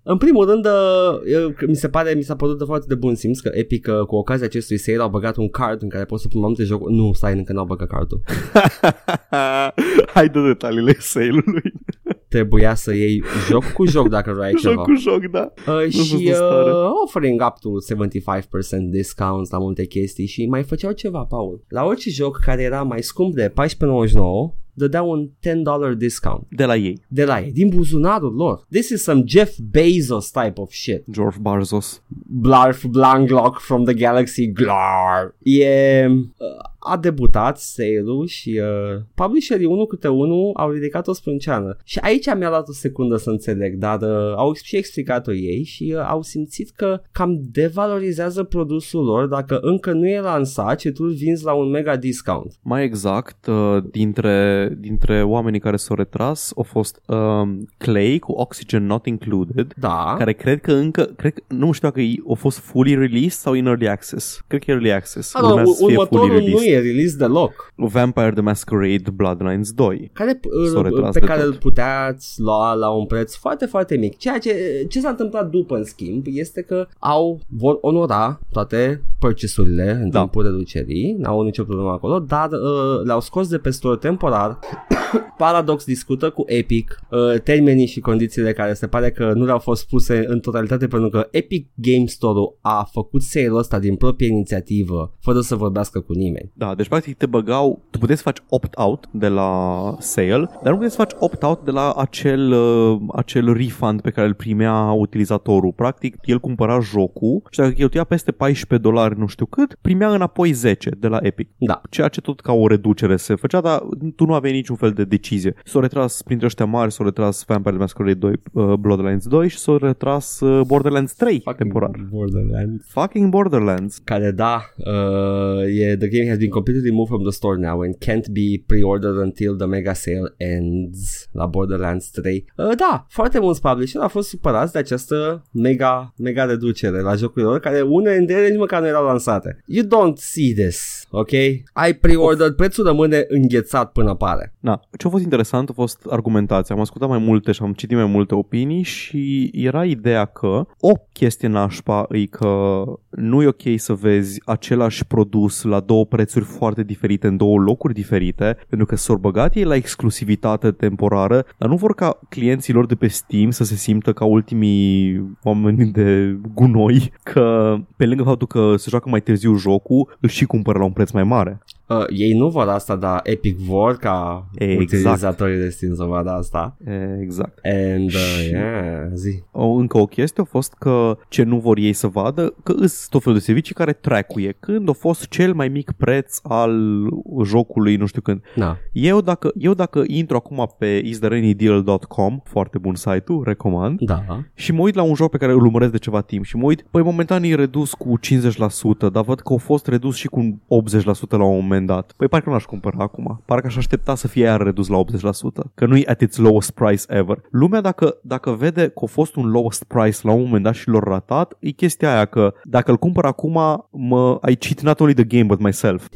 În primul rând, uh, eu- mi se pare, mi s-a părut de foarte de bun simț că Epic, uh, cu ocazia acestui sale, au băgat un card în care poți să pui mai multe jocuri. Nu, stai, încă n-au băgat cardul. Hai de detaliile sale-ului. Te trebuia să iei joc cu joc dacă vrei ceva. Joc cu joc, da. Uh, Nu și sunt în stare. uh, offering up to 75% discounts la multe chestii și mai făceau ceva, Paul. La orice joc care era mai scump de 14,99 dădeau un $10 discount De la ei. de la ei, din buzunarul lor. This is some Jeff Bezos type of shit. George Barzos. Blarf Blanglock from the Galaxy Glar. E... Uh, a debutat sale-ul și uh, publisherii unul câte unul au ridicat o sprânceană. Și aici mi-a luat o secundă să înțeleg, dar uh, au și explicat-o ei și uh, au simțit că cam devalorizează produsul lor dacă încă nu e lansat și tu îl vinzi la un mega discount. Mai exact, uh, dintre, dintre oamenii care s-au retras au fost um, Clay cu Oxygen Not Included, Da. care cred că încă, cred că, nu știu dacă au fost fully released sau in early access. Cred că e early access. Ah, nu, Urmează să fie fully următorul released. nu e release deloc. Vampire the Masquerade Bloodlines 2. care, S-au retras pe de care tot. îl puteați lua la un preț foarte, foarte mic. Ceea ce, ce s-a întâmplat după, în schimb, este că au vor onora toate purchase-urile în Da. timpul reducerii, n-au nicio problemă acolo, dar uh, le-au scos de pe store temporar. Paradox discută cu Epic uh, termenii și condițiile care se pare că nu le-au fost puse în totalitate pentru că Epic Game Store-ul a făcut sale-ul ăsta din proprie inițiativă fără să vorbească cu nimeni. Da, deci practic te băgau, tu puteai să faci opt-out de la sale, dar nu puteai să faci opt-out de la acel, uh, acel refund pe care îl primea utilizatorul. Practic, el cumpăra jocul și dacă cheltuia peste 14 dolari, nu știu cât, primea înapoi 10 de la Epic. Da. Ceea ce tot ca o reducere se făcea, dar tu nu aveai niciun fel de decizie. S-au retras printre ăștia mari, s-au retras Vampire the Masquerade 2, uh, Bloodlines 2 și s-au retras uh, Borderlands 3 temporar. Borderlands. Fucking Borderlands. care da, uh, e, the game has been completely removed from the store now and can't be pre-ordered until the mega sale ends la Borderlands 3. Uh, da, foarte mulți publisher au fost supărați de această mega, mega reducere la jocurile lor, care unele dintre ele nici măcar nu erau lansate. You don't see this, ok? Ai pre-ordered, prețul rămâne înghețat până apare. Na, ce a fost interesant a fost argumentația. Am ascultat mai multe și am citit mai multe opinii și era ideea că o chestie nașpa e că nu e ok să vezi același produs la două prețuri foarte diferite în două locuri diferite, pentru că s-au băgat ei la exclusivitate temporară, dar nu vor ca clienții lor de pe Steam să se simtă ca ultimii oameni de gunoi, că pe lângă faptul că se joacă mai târziu jocul, îl și cumpără la un preț mai mare. Uh, ei nu vor asta, dar Epic vor ca Exact. utilizatorii de Steam să vadă asta. E, exact. And, uh, Și- yeah, zi. O, încă o chestie a fost că ce nu vor ei să vadă, că îs tot felul de servicii care tracuie când a fost cel mai mic preț al jocului, nu știu când. Da. Eu dacă, eu dacă intru acum pe istherainydeal.com, foarte bun site-ul, recomand, Da. și mă uit la un joc pe care îl urmăresc de ceva timp și mă uit, păi momentan e redus cu 50%, dar văd că a fost redus și cu 80% la un moment dat. Păi parcă nu aș cumpăra acum. Parcă aș aștepta să fie iar redus la 80%. Că nu e at its lowest price ever. Lumea dacă, dacă vede că a fost un lowest price la un moment dat și l-a ratat, e chestia aia că dacă îl cumpăr acum, mă, I cheat not only the game but myself.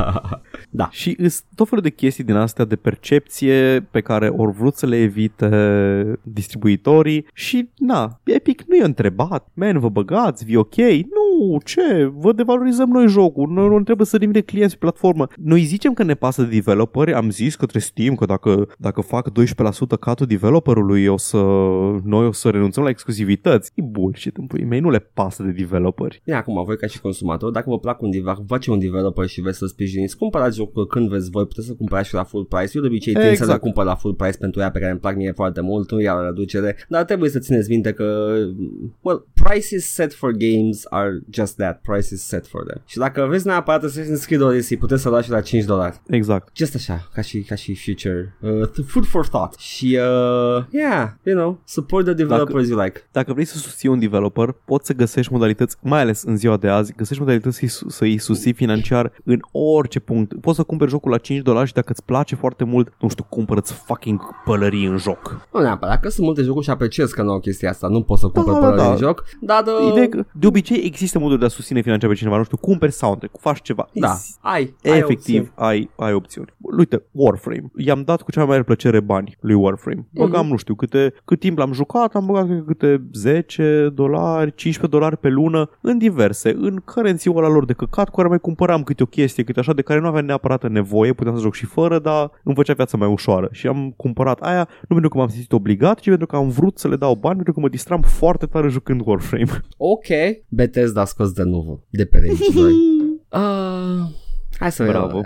da. Și îs tot felul de chestii din astea de percepție pe care ori vrut să le evite distribuitorii și na, Epic nu i-a întrebat, man, vă băgați, vi ok? Nu, ce, vă devalorizăm noi jocul, noi nu trebuie să limite clienți pe platformă. Noi zicem că ne pasă de developeri, am zis către Steam că dacă, dacă fac 12% catul developerului, o să, noi o să renunțăm la exclusivități. E bullshit în puii mei, nu le pasă de developeri. Bine, acum, voi ca și consumator, dacă vă plac un developer, vă face un developer și vreți să sprijiniți, cumpărați jocul când veți voi, puteți să cumpărați și la full price. Eu de obicei tind Exact. să le cumpăr la full price pentru ea pe care îmi plac mie foarte mult, nu iau la reducere, dar trebuie să țineți minte că, well, prices set for games are just that, prices set for them. Și dacă vreți neapărat Assassin's Creed Odyssey, puteți să luați și la 5 dolari. Exact. Just așa, ca și, ca și future, uh, th- food for thought. Și, uh, yeah, you know, support the developers you like. Dacă vrei să susții un developer, poți să găsești modalități, mai ales în ziua de azi, găsești modalități să-i, su- să-i susții financiar în orice punct. Poți să cumperi jocul la 5 dolari și dacă îți place foarte mult, nu știu, cumpără-ți fucking pălării în joc. Nu neapărat, că sunt multe jocuri și apreciez că nu au chestia asta, nu pot să cumpăr Da, da, până da. în joc, dar uh, Ideea e că de obicei există moduri de a susține financiar pe cineva, nu știu, cumperi soundtrack, faci ceva. Da, ai, ai Efectiv, opțiuni. ai, ai opțiuni. Uite, Warframe. I-am dat cu cea mai mare plăcere bani lui Warframe. Băgam, Mhm. nu știu, câte, cât timp l-am jucat, am băgat cred că câte 10 dolari, 15 dolari pe lună în diverse, în currency-ul ăla lor de căcat, cu care mai cumpăram câte o chestie, câte așa, de care nu aveam neapărat nevoie, puteam să joc și fără, dar îmi făcea viața mai ușoară. Și am cumpărat aia nu pentru că m-am simțit obligat, ci pentru că am vrut să le dau bani, pentru că mă distram foarte tare jucând Warframe. Ok, Bethesda a scos de nou de pe Rage 2. Uh, hai să vedem. Bravo. Uh,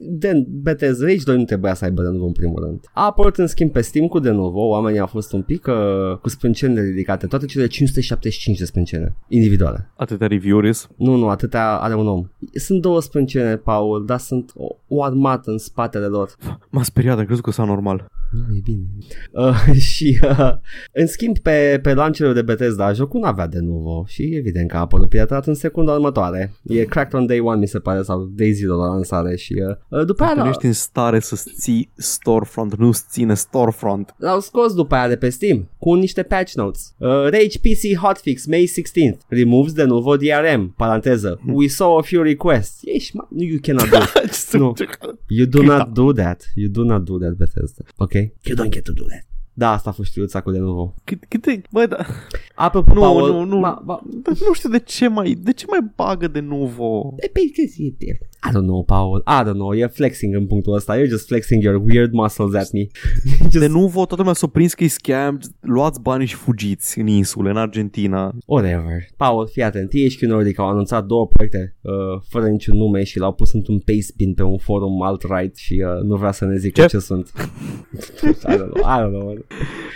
de, Bethesda Rage 2 nu trebuia să aibă de nou în primul rând. A apărut în schimb pe Steam cu de nou. Oamenii au fost un pic uh, cu sprâncenele ridicate. Toate cele 575 de sprâncene individuale. Atâtea review Nu, nu, atâtea are un om. Sunt două sprâncene, Paul, dar sunt o, o armată în spatele lor. M-a speriat, am crezut că s-a normal. Nu, e bine. Uh, și uh, în schimb pe, pe launcherul de Bethesda jocul nu avea de nou și evident că a apărut piratat în secunda următoare. E Cracked on Day 1 mi se pare sau Day 0 la lansare și uh, după aia Dacă nu l-au, ești în stare să ții storefront, nu-ți ține storefront. l-au scos după aia de pe Steam cu niște patch notes. Uh, Rage PC hotfix May 16th removes de nuvo DRM paranteză we saw a few requests. Ești, ma- you cannot do Nu. You do not do that. You do not do that, Bethesda. Ok? You don't get to do that. Da, asta a fost știuța cu de nou. Cât, câte, bă, da, Apropo, Nu, Paul, nu, nu. Ma, ma, dar nu știu de ce mai, de ce mai bagă de nuvo? E pe e- I don't know, Paul. I don't know. You're flexing în punctul ăsta. You're just flexing your weird muscles at me. De just nuvo, toată lumea s-a prins că e scam, luați banii și fugiți în insule, în Argentina. whatever. Paul, fii atent. THQ Nordic au anunțat două proiecte uh, fără niciun nume și l-au pus într-un paste bin pe un forum alt-right și uh, nu vrea să ne zică Ce? ce, sunt. I don't know. I don't know.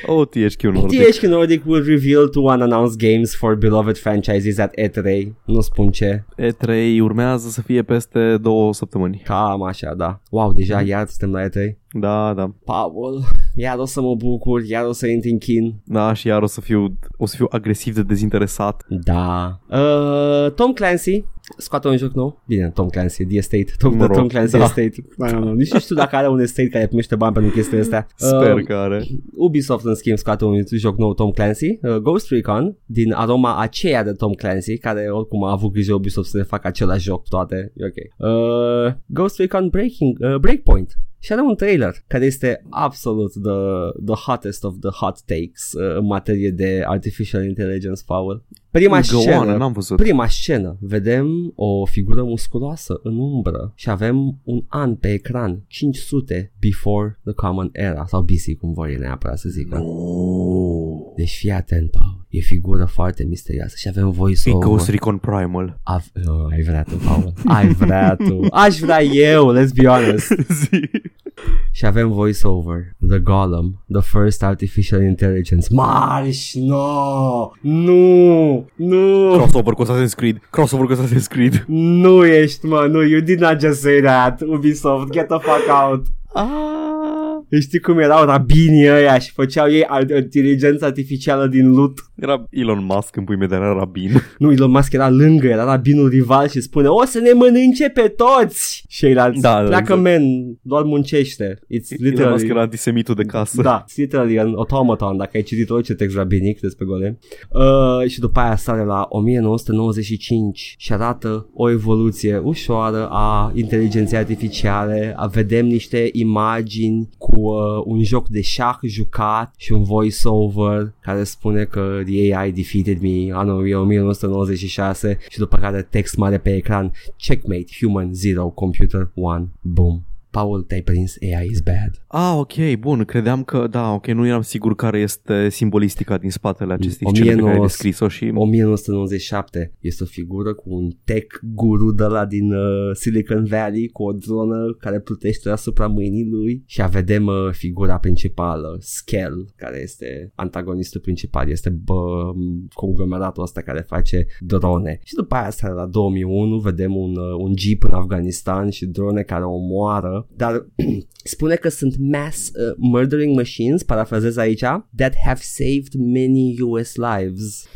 Oh, THQ Nordic. THQ Nordic will reveal two unannounced games for beloved franchises at E3. Nu spun ce. E3 urmează să fie peste două săptămâni. Cam așa, da. Wow, deja iar suntem la E3. Da, da. Paul, iar o să mă bucur, iar o să intri în chin. Da, și iar o să fiu, o să fiu agresiv de dezinteresat. Da. Uh, Tom Clancy scoate un joc nou. Bine, Tom Clancy, The Estate. Tom, Mă rog, Tom Clancy da. Estate. I don't know. Nici nu știu dacă are un estate care primește bani pentru chestiile astea. Sper Uh, că are. Ubisoft în schimb scoate un joc nou Tom Clancy, uh, Ghost Recon, din aroma aceea de Tom Clancy, care oricum a avut grijă Ubisoft să le facă același joc toate. E ok. Uh, Ghost Recon Breaking, uh, Breakpoint. Și are un trailer care este absolut the, the hottest of the hot takes uh, în materie de artificial intelligence, Paul. Prima Go on, scenă, n-am văzut. prima scenă, vedem o figură musculoasă în umbră și avem un an pe ecran, 500 before the common era sau BC, cum vor ei neapărat să zică. Deci fii atent, Paul. E figură foarte misterioasă și avem E voice-over. Ghost Recon Primal. Av- oh, ai vrea tu, Paul. Ai vrea tu. Aș vrea eu, let's be honest. Zi. Și avem voice-over. The Golem. The first artificial intelligence. Marș, no! Nu! Nu! Crossover cu Assassin's Creed. Crossover cu Assassin's Creed. Nu ești, mă, nu, you did not just say that, Ubisoft, get the fuck out. Ah. Știi cum erau rabinii ăia și făceau ei ar- inteligența artificială din loot? Era Elon Musk în pui mei, dar era rabin. Nu, Elon Musk era lângă, era rabinul rival și spune O să ne mănânce pe toți! Și ceilalți, Da, da, pleacă exact. men, doar muncește. It's Elon Musk literally... era antisemitul de casă. Da, it's literally an automaton, dacă ai citit orice text rabinic despre golem. Uh, și după aia sare la 1995 și arată o evoluție ușoară a inteligenței artificiale. A, vedem niște imagini cu uh, un joc de șah jucat și un voice-over care spune că the AI defeated me anul 1996 și după care text mare pe ecran Checkmate, Human Zero, Computer One, boom. Paul, te-ai prins, AI is bad. Ah, ok, bun, credeam că, da, ok, nu eram sigur care este simbolistica din spatele acestei scene pe care ai 1900 descris-o și... 1997 este o figură cu un tech guru de la din uh, Silicon Valley cu o dronă care plutește asupra mâinii lui și a vedem uh, figura principală, Skell, care este antagonistul principal, este bă, conglomeratul ăsta care face drone. Și după aia asta la 2001 vedem un, uh, un jeep în Afganistan și drone care omoară, dar spune că sunt mass uh, murdering machines, parafrazez aici, that have saved many US lives.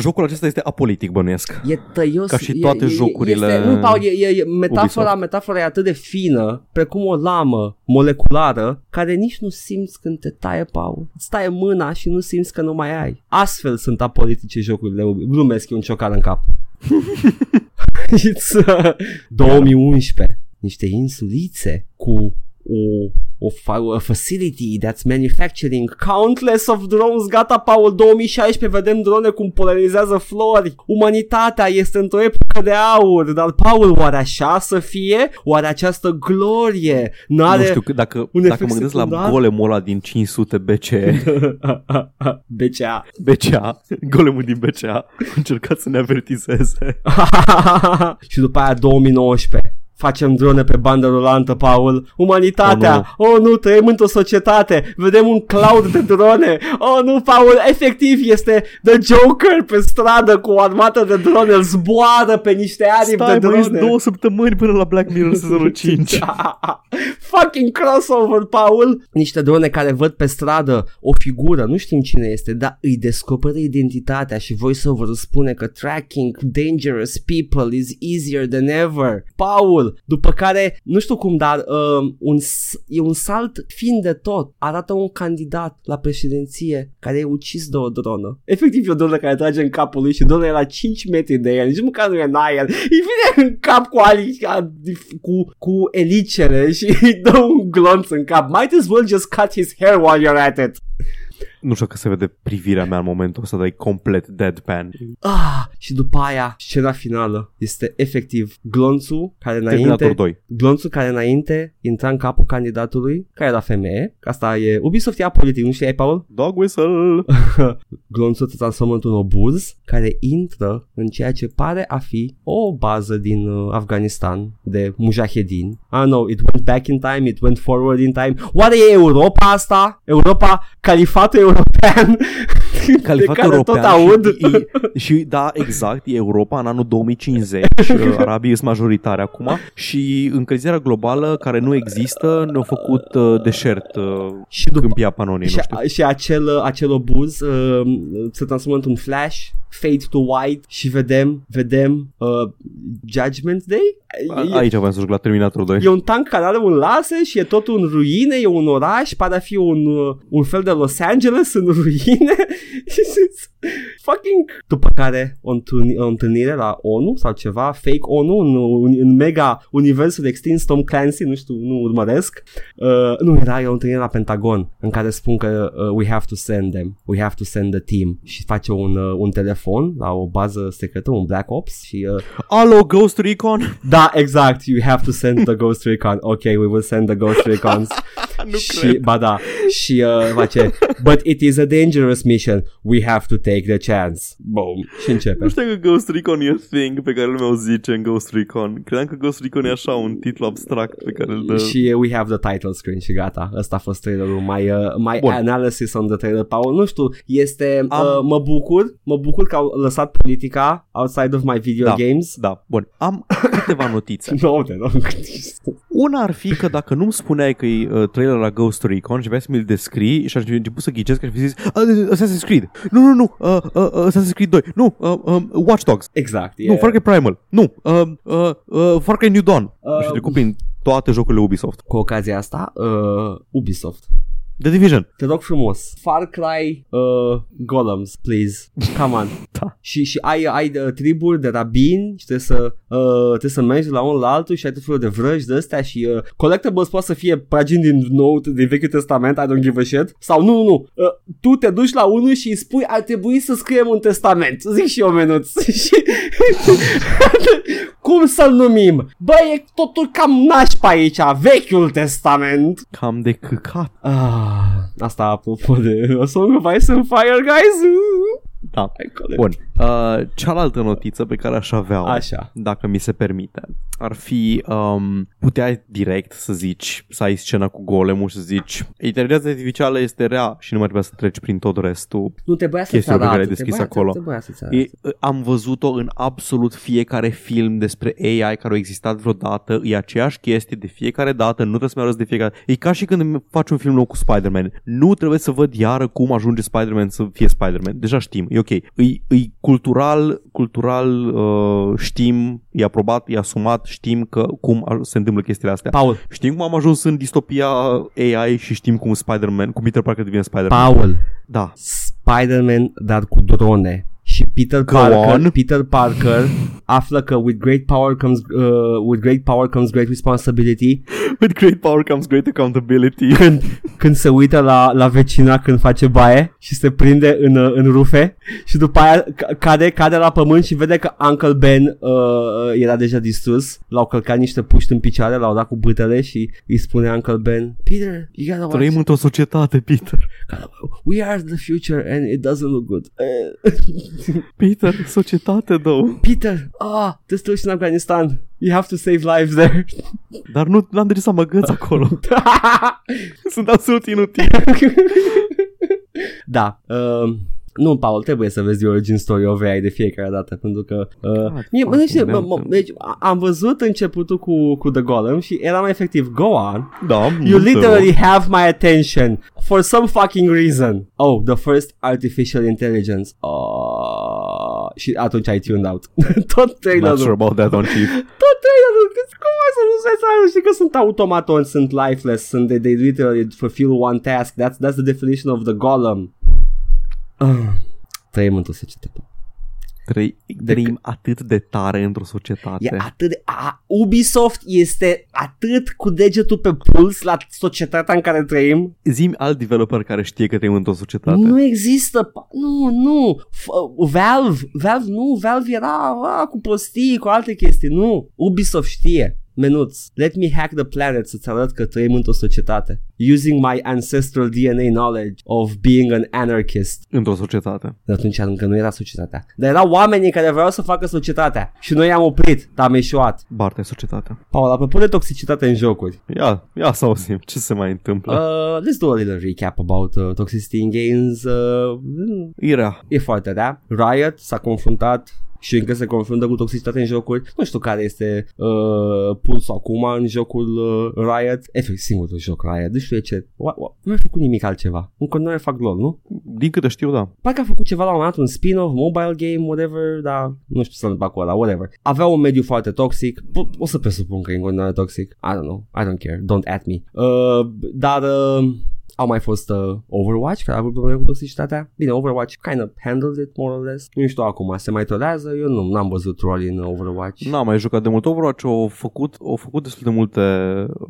Jocul acesta este apolitic, bănuiesc. E tăios. Ca și e- toate e, jocurile Este, nu, Paul, e, e, e, metafora, Ubisoft. metafora e atât de fină, precum o lamă moleculară, care nici nu simți când te taie, Paul. Îți taie mâna și nu simți că nu mai ai. Astfel sunt apolitice jocurile. Glumesc, e un ciocan în cap. It's uh, 2011. Niște insulițe cu o, o, fa- a facility that's manufacturing countless of drones. Gata, Paul, 2016 vedem drone cum polarizează flori. Umanitatea este într-o epocă de aur. Dar, Paul, oare așa să fie? Oare această glorie n-are... Nu știu, că dacă, un dacă efect mă gândesc la secundar? golemul ăla din 500 BCE, BCA. BCA, golemul din BCA, a încercat să ne avertizeze. și după aia 2019 Facem drone pe bandă rulantă, Paul. Umanitatea. Oh nu, oh, nu trăim într-o societate. Vedem un cloud de drone. Oh nu, Paul, efectiv este The Joker pe stradă cu o armată de drone. Îl zboară pe niște aripi Stai, de mai drone. două săptămâni până la Black Mirror sezonul 5. Fucking crossover, Paul! Niște drone care văd pe stradă o figură, nu știm cine este, dar îi descoperă identitatea și voiceover spune că tracking dangerous people is easier than ever. Paul, după care, nu știu cum, dar uh, un, s- e un salt fin de tot. Arată un candidat la președinție care e ucis de o dronă. Efectiv e o dronă care trage în capul lui și drona e la 5 metri de el, nici măcar nu e în aer. Îi vine în cap cu, ali, cu, cu elicele și îi dă un glonț în cap. Might as well just cut his hair while you're at it. Nu știu că se vede privirea mea în momentul ăsta, dar e complet deadpan. Ah, și după aia, scena finală este efectiv glonțul care Terminator înainte, 2. glonțul care înainte intra în capul candidatului, care era femeie. Asta e, Ubisoft ia politic, nu știai, Paul? Dog whistle. glonțul se transformă într-un obuz care intră în ceea ce pare a fi o bază din uh, Afganistan de mujahedin. I don't know, it went back in time, it went forward in time. Oare e Europa asta? Europa, califatul european? de Califatul care european tot aud. Și, e, și da, exact, e Europa în anul 2050, uh, arabii sunt majoritari acum și încălzirea globală care nu există ne-a făcut uh, deșert uh, Și după- câmpia Panonii și, noștri. și acel, acel obuz uh, se transformă într-un flash, fade to white și vedem, vedem uh, Judgment Day? A, aici aveam să joc la Terminator 2. E un tank care are un laser și e tot în ruine, e un oraș, pare a fi un, uh, un fel de Los Angeles în ruine. Fucking... După care o, întâlni, o întâlnire la ONU sau ceva, fake ONU în, în mega universul extins Tom Clancy, nu știu, nu urmăresc. Uh, nu, era e o întâlnire la Pentagon în care spun că uh, we have to send them, we have to send the team și face un, uh, un telefon la o bază secretă, un Black Ops și uh, Alo, Ghost Recon? da, exact, you have to send the Ghost Recon. Ok, we will send the Ghost Recons. nu și, cred. ba da, și uh, face, but it is a dangerous mission. We have to take the chance. Boom. Și începe. Nu știu că Ghost Recon e a thing pe care lumea o zice în Ghost Recon. Credeam că Ghost Recon e așa un titlu abstract pe care îl dă... Și uh, we have the title screen și gata. Ăsta a fost trailerul. My, uh, my Bun. analysis on the trailer, Paul. Nu știu, este... Am- Uh, mă bucur, mă bucur că au lăsat politica outside of my video Da. games. Da, bun. Am câteva notițe. Nu, te rog. Una ar fi că dacă nu-mi spuneai că e uh, trailer la Ghost Recon și vrei să mi-l descrii și aș fi început să ghicesc că aș fi zis "Uh, Assassin's Creed. Nu, nu, nu. Uh, uh, uh, Assassin's Creed 2. Nu. Uh, uh, Watch Dogs. Exact. Nu, Far Cry Primal. Nu. Uh, uh, uh, Far Cry New Dawn. Uh, și trecut prin toate jocurile Ubisoft. Cu ocazia asta, uh, Ubisoft. The Division. Te rog frumos. Far Cry uh, Golems, please. Come on. Da. Și, și ai, ai uh, triburi de rabini și trebuie să, uh, trebuie să mergi de la unul la altul și ai tot felul de vrăji de astea și uh, collectibles poate să fie pagini din nou din Vechiul Testament, I don't give a shit. Sau nu, nu, nu. Uh, tu te duci la unul și îi spui ar trebui să scriem un testament. Zic și eu menuț. și cum să-l numim? Bă, e totul cam nașpa aici, Vechiul Testament. Cam de căcat. Ah, asta apropo de A Song of Ice and Fire, guys. Da. I call it. Bun. Uh, cealaltă notiță pe care aș avea Așa. dacă mi se permite, ar fi um, puteai direct să zici, să ai scena cu golemul și să zici inteligența artificială este rea și nu mai trebuia să treci prin tot restul. Nu trebuia să-ți Chestiile pe care arate. ai deschis trebuia, acolo. Trebuia să-ți arate. E, am văzut-o în absolut fiecare film despre AI care a existat vreodată, e aceeași chestie de fiecare dată, nu trebuie să-mi arăți de fiecare dată. E ca și când îmi faci un film nou cu Spider-Man. Nu trebuie să văd iară cum ajunge Spider-Man să fie Spider-Man. Deja știm, e ok. E, e cultural, cultural uh, știm, e aprobat, e asumat, știm că cum a- se întâmplă chestiile astea. Paul, Știm cum am ajuns în distopia AI și știm cum Spider-Man, cum Peter Parker devine Spider-Man. Paul, Da. Spider-Man, dar cu drone. Și Peter Go Parker, on. Peter Parker află că with great power comes uh, with great power comes great responsibility With great power comes great accountability. când, când se uită la, la vecina când face baie și se prinde în, uh, în rufe și după aia ca- cade, cade la pământ și vede că Uncle Ben uh, era deja distrus. L-au călcat niște puști în picioare, l-au dat cu bâtele și îi spune Uncle Ben Peter, you gotta watch Trăim într-o societate, Peter. We are the future and it doesn't look good. Peter, societate, though. Peter, ah, te duci în Afganistan. You have to save lives there. Dar nu n-am de ce să mă găț acolo. Sunt absolut inutil. da. Uh, nu, Paul, trebuie să vezi The Origin Story of AI de fiecare dată, pentru că... Uh, God, mie, mă, fucking știi, mă, hell. mă, deci, a- am văzut începutul cu, cu The Golem și eram efectiv, go on. Da, You nu te literally rog. have my attention for some fucking reason. Oh, the first artificial intelligence. Oh, și atunci ai tuned out. Tot Not trailerul. sure about that on Chief. Tot trailerul. cât- Cum ai să nu se să știi că sunt automatoni, sunt lifeless, sunt they, they literally fulfill one task. That's, that's the definition of the golem. Uh, trăim într-o societate. Trăi, trăim atât de tare într-o societate. E atât de, a, Ubisoft este atât cu degetul pe puls la societatea în care trăim. Zim alt developer care știe că trăim într-o societate. Nu există, pa- nu, nu. F- Valve, Valve nu, Valve era a, cu prostii, cu alte chestii, nu. Ubisoft știe. Menuț, let me hack the planet să-ți arăt că trăim într-o societate. Using my ancestral DNA knowledge of being an anarchist. Într-o societate. De atunci încă nu era societatea. Dar erau oamenii care vreau să facă societatea. Și noi am oprit, dar am eșuat. Barta e societatea. Paul, apropo de toxicitate în jocuri. Ia, ia să auzim ce se mai întâmplă. Uh. Uh, let's do a little recap about uh, toxicity in games. Uh, mm, Irea. e foarte rea. Riot s-a confruntat și încă se confruntă cu toxicitate în jocuri. Nu știu care este uh, pulsul acum în jocul uh, Riot. Efectiv, singurul joc Riot. Nu știu de ce. What, what? Nu a făcut nimic altceva. În continuare fac LOL, nu? Din câte știu, da. Parcă a făcut ceva la un moment dat, un spin-off, mobile game, whatever, dar nu știu să întâmplă cu ăla, whatever. Avea un mediu foarte toxic, po- o să presupun că e în continuare toxic, I don't know, I don't care, don't at me. Uh, dar uh, au mai fost uh, Overwatch, care a avut probleme cu toxicitatea. Bine, Overwatch kind of handled it, more or less. Nu știu acum, se mai tolează, eu nu, n-am văzut roli în Overwatch. N-am mai jucat de mult Overwatch, au făcut, au făcut destul de multe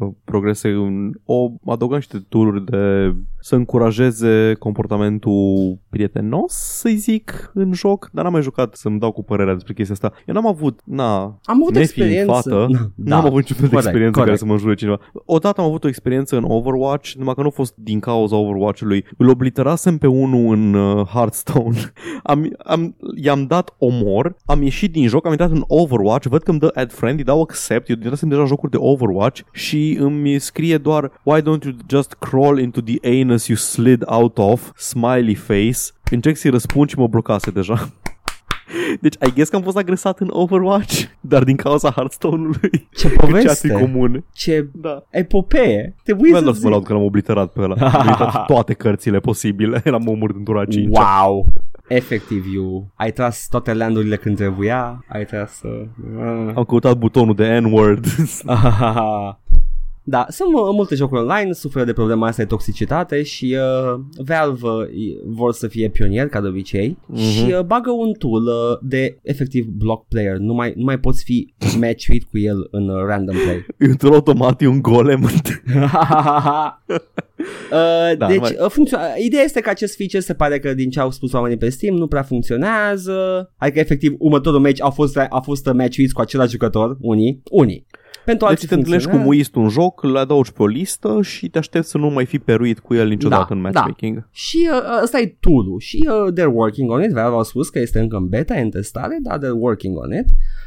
uh, progrese, în, o adăugat niște tururi de să încurajeze comportamentul prietenos, să-i zic, în joc, dar n-am mai jucat să-mi dau cu părerea despre chestia asta. Eu n-am avut, na, Am avut nefiind experiență. fată, Da, n-am avut niciun fel de corect, experiență corect. care să mă înjure cineva. Odată am avut o experiență în Overwatch, numai că nu a fost din cauza Overwatch-ului. Îl obliterasem pe unul în uh, Hearthstone. am, am, i-am dat omor, am ieșit din joc, am intrat în Overwatch, văd că îmi dă add friend, îi dau accept, eu intrasem deja jocuri de Overwatch și îmi scrie doar Why don't you just crawl into the anus you slid out of? Smiley face. Încerc să-i răspund și mă blocase deja. Deci, I guess că am fost agresat în Overwatch, dar din cauza Hearthstone-ului. Ce Că poveste, chat comun. ce Da. epopee. Trebuie Nu să să mă zic. laud că l-am obliterat pe ăla. Am obliterat toate cărțile posibile. L-am omorât în tura 5 Wow! Efectiv, you ai tras toate landurile când trebuia, ai tras... Uh, Am căutat butonul de N-word. da, sunt mu- multe jocuri online, suferă de problema asta de toxicitate și uh, Valve uh, vor să fie pionier, ca de obicei, Mhm. și uh, bagă un tool uh, de efectiv block player. Nu mai, nu mai poți fi matchuit cu el în uh, random play. Într-un automat e un golem. uh, Da, deci, mai- uh, funcțio- ideea este că acest feature se pare că din ce au spus oamenii pe Steam nu prea funcționează. Adică efectiv următorul match a fost, a fost uh, matchuit cu același jucător, unii, unii. Pentru Deci alții te întâlnești cu funcționează. muist un joc, îl adaugi pe o listă și te aștepți să nu mai fi peruit cu el niciodată Da, în da. matchmaking. Și uh, ăsta e tool și uh, they're working on it. Valve au spus că este încă în beta, e în testare, dar they're working on it.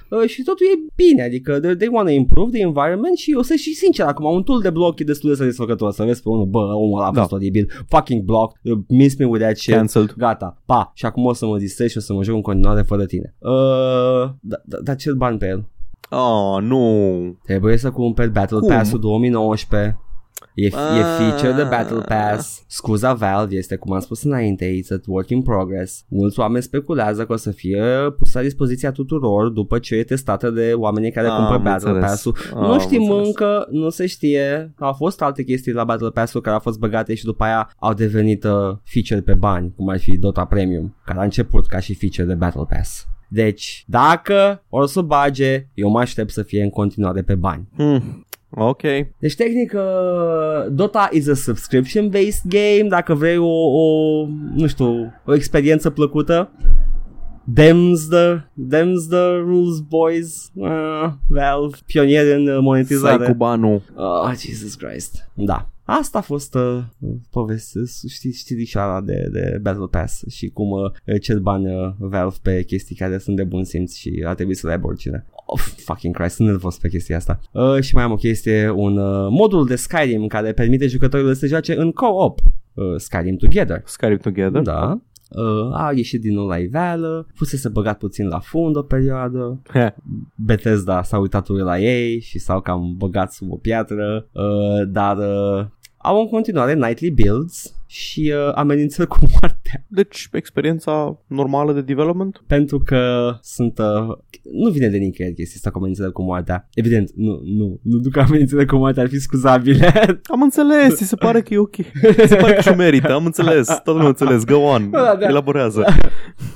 Uh, și totul e bine, adică they, they want to improve the environment și o să și sincer acum un tool de bloc e destul de satisfăcător să vezi pe unul, bă, omul ăla a Da. fost oribil, fucking block, uh, miss me with that shit. Cancelled. Gata, pa, și acum o să mă distrez și o să mă joc în continuare fără tine. Uh, da, da, dar ce bani pe el? Ah, nu. Trebuie să cumperi Battle Cum? Pass-ul 2019. E, e feature de Battle Pass. Scuza Valve este, cum am spus înainte, it's a work in progress. Mulți oameni speculează că o să fie pus la dispoziția tuturor după ce e testată de oamenii care Am cumpără Battle înțeles. Pass-ul. Am nu știm înțeles. încă, nu se știe. Au fost alte chestii la Battle Pass-ul care au fost băgate și după aia au devenit uh, feature pe bani, cum ar fi Dota Premium, care a început ca și feature de Battle Pass. Deci, dacă o să bage, eu mă aștept să fie în continuare pe bani. Hmm. Ok. Deci, tehnic, uh, Dota is a subscription-based game. Dacă vrei o, o nu știu, o experiență plăcută, Dems the, dems the rules, boys. Uh, Valve, pionier în uh, Sai monetizare. cu banul. Oh, Jesus Christ. Da. Asta a fost uh, poveste, știi, știrișoara de, de Battle Pass și cum uh, cer bani uh, Valve pe chestii care sunt de bun simț și a trebuit să le aibă oricine. Oh, fucking Christ, sunt nervos pe chestia asta. Uh, și mai am o chestie, un uh, modul de Skyrim care permite jucătorilor să joace în co-op uh, Skyrim Together. Skyrim Together. Da. Uh, a ieșit din nou la iveală, fusese băgat puțin la fund o perioadă, He. Bethesda s-a uitat urât la ei și s-au cam băgat sub o piatră, uh, dar uh, au în continuare nightly builds și uh, amenințări cu moartea Deci, experiența normală de development? pentru că sunt... Uh, nu vine de nicăieri chestia asta cu amenințări cu moartea. Evident, nu, nu, nu duc amenințări cu moartea, ar fi scuzabile. Am înțeles, ți se pare că e ok. Se pare că și merită, am înțeles. Toată lumea a înțeles. Go on. Da, da. Elaborează.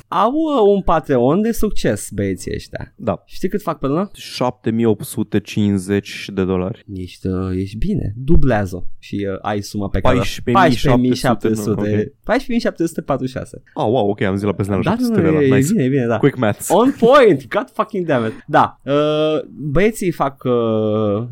Au uh, un Patreon de succes, băieții ăștia. Da. Știi cât fac pe lună? 7850 de dolari. Ești, uh, ești bine, dublează și uh, ai suma pe care 14.700, 14.746. Ah, wow, ok, am zis la peste Da, 700 nu, de e, dolari. e Nice. bine, e bine, da. Quick maths. On point, god fucking damn it. Da, uh, băieții fac, uh,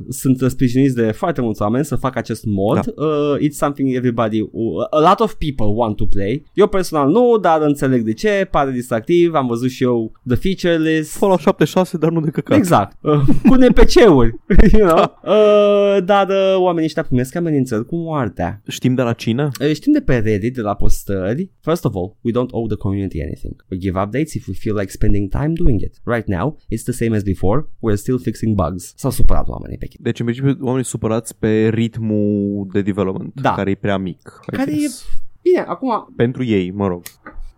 sunt sprijiniți de foarte mulți oameni să facă acest mod. Da. Uh, it's something everybody, uh, a lot of people want to play. Eu personal nu, dar înțeleg de ce, pare distractiv, am văzut și eu the feature list. Fallout 76, dar nu de căcat. Exact, uh, cu NPC-uri, you know? uh, dar uh, oamenii ăștia primesc amenințări cu moartea. Știm de la cine? Uh, Știm de pe Reddit, de la postări. First of all, we don't owe the community anything. We give updates if we feel like spending time doing it. Right now, it's the same as before. We're still fixing bugs. S-au supărat oamenii pe chestia. Deci, în principiu, oamenii supărați pe ritmul de development, Da. care e prea mic. I Care e... guess. Bine, acum Pentru ei, mă rog.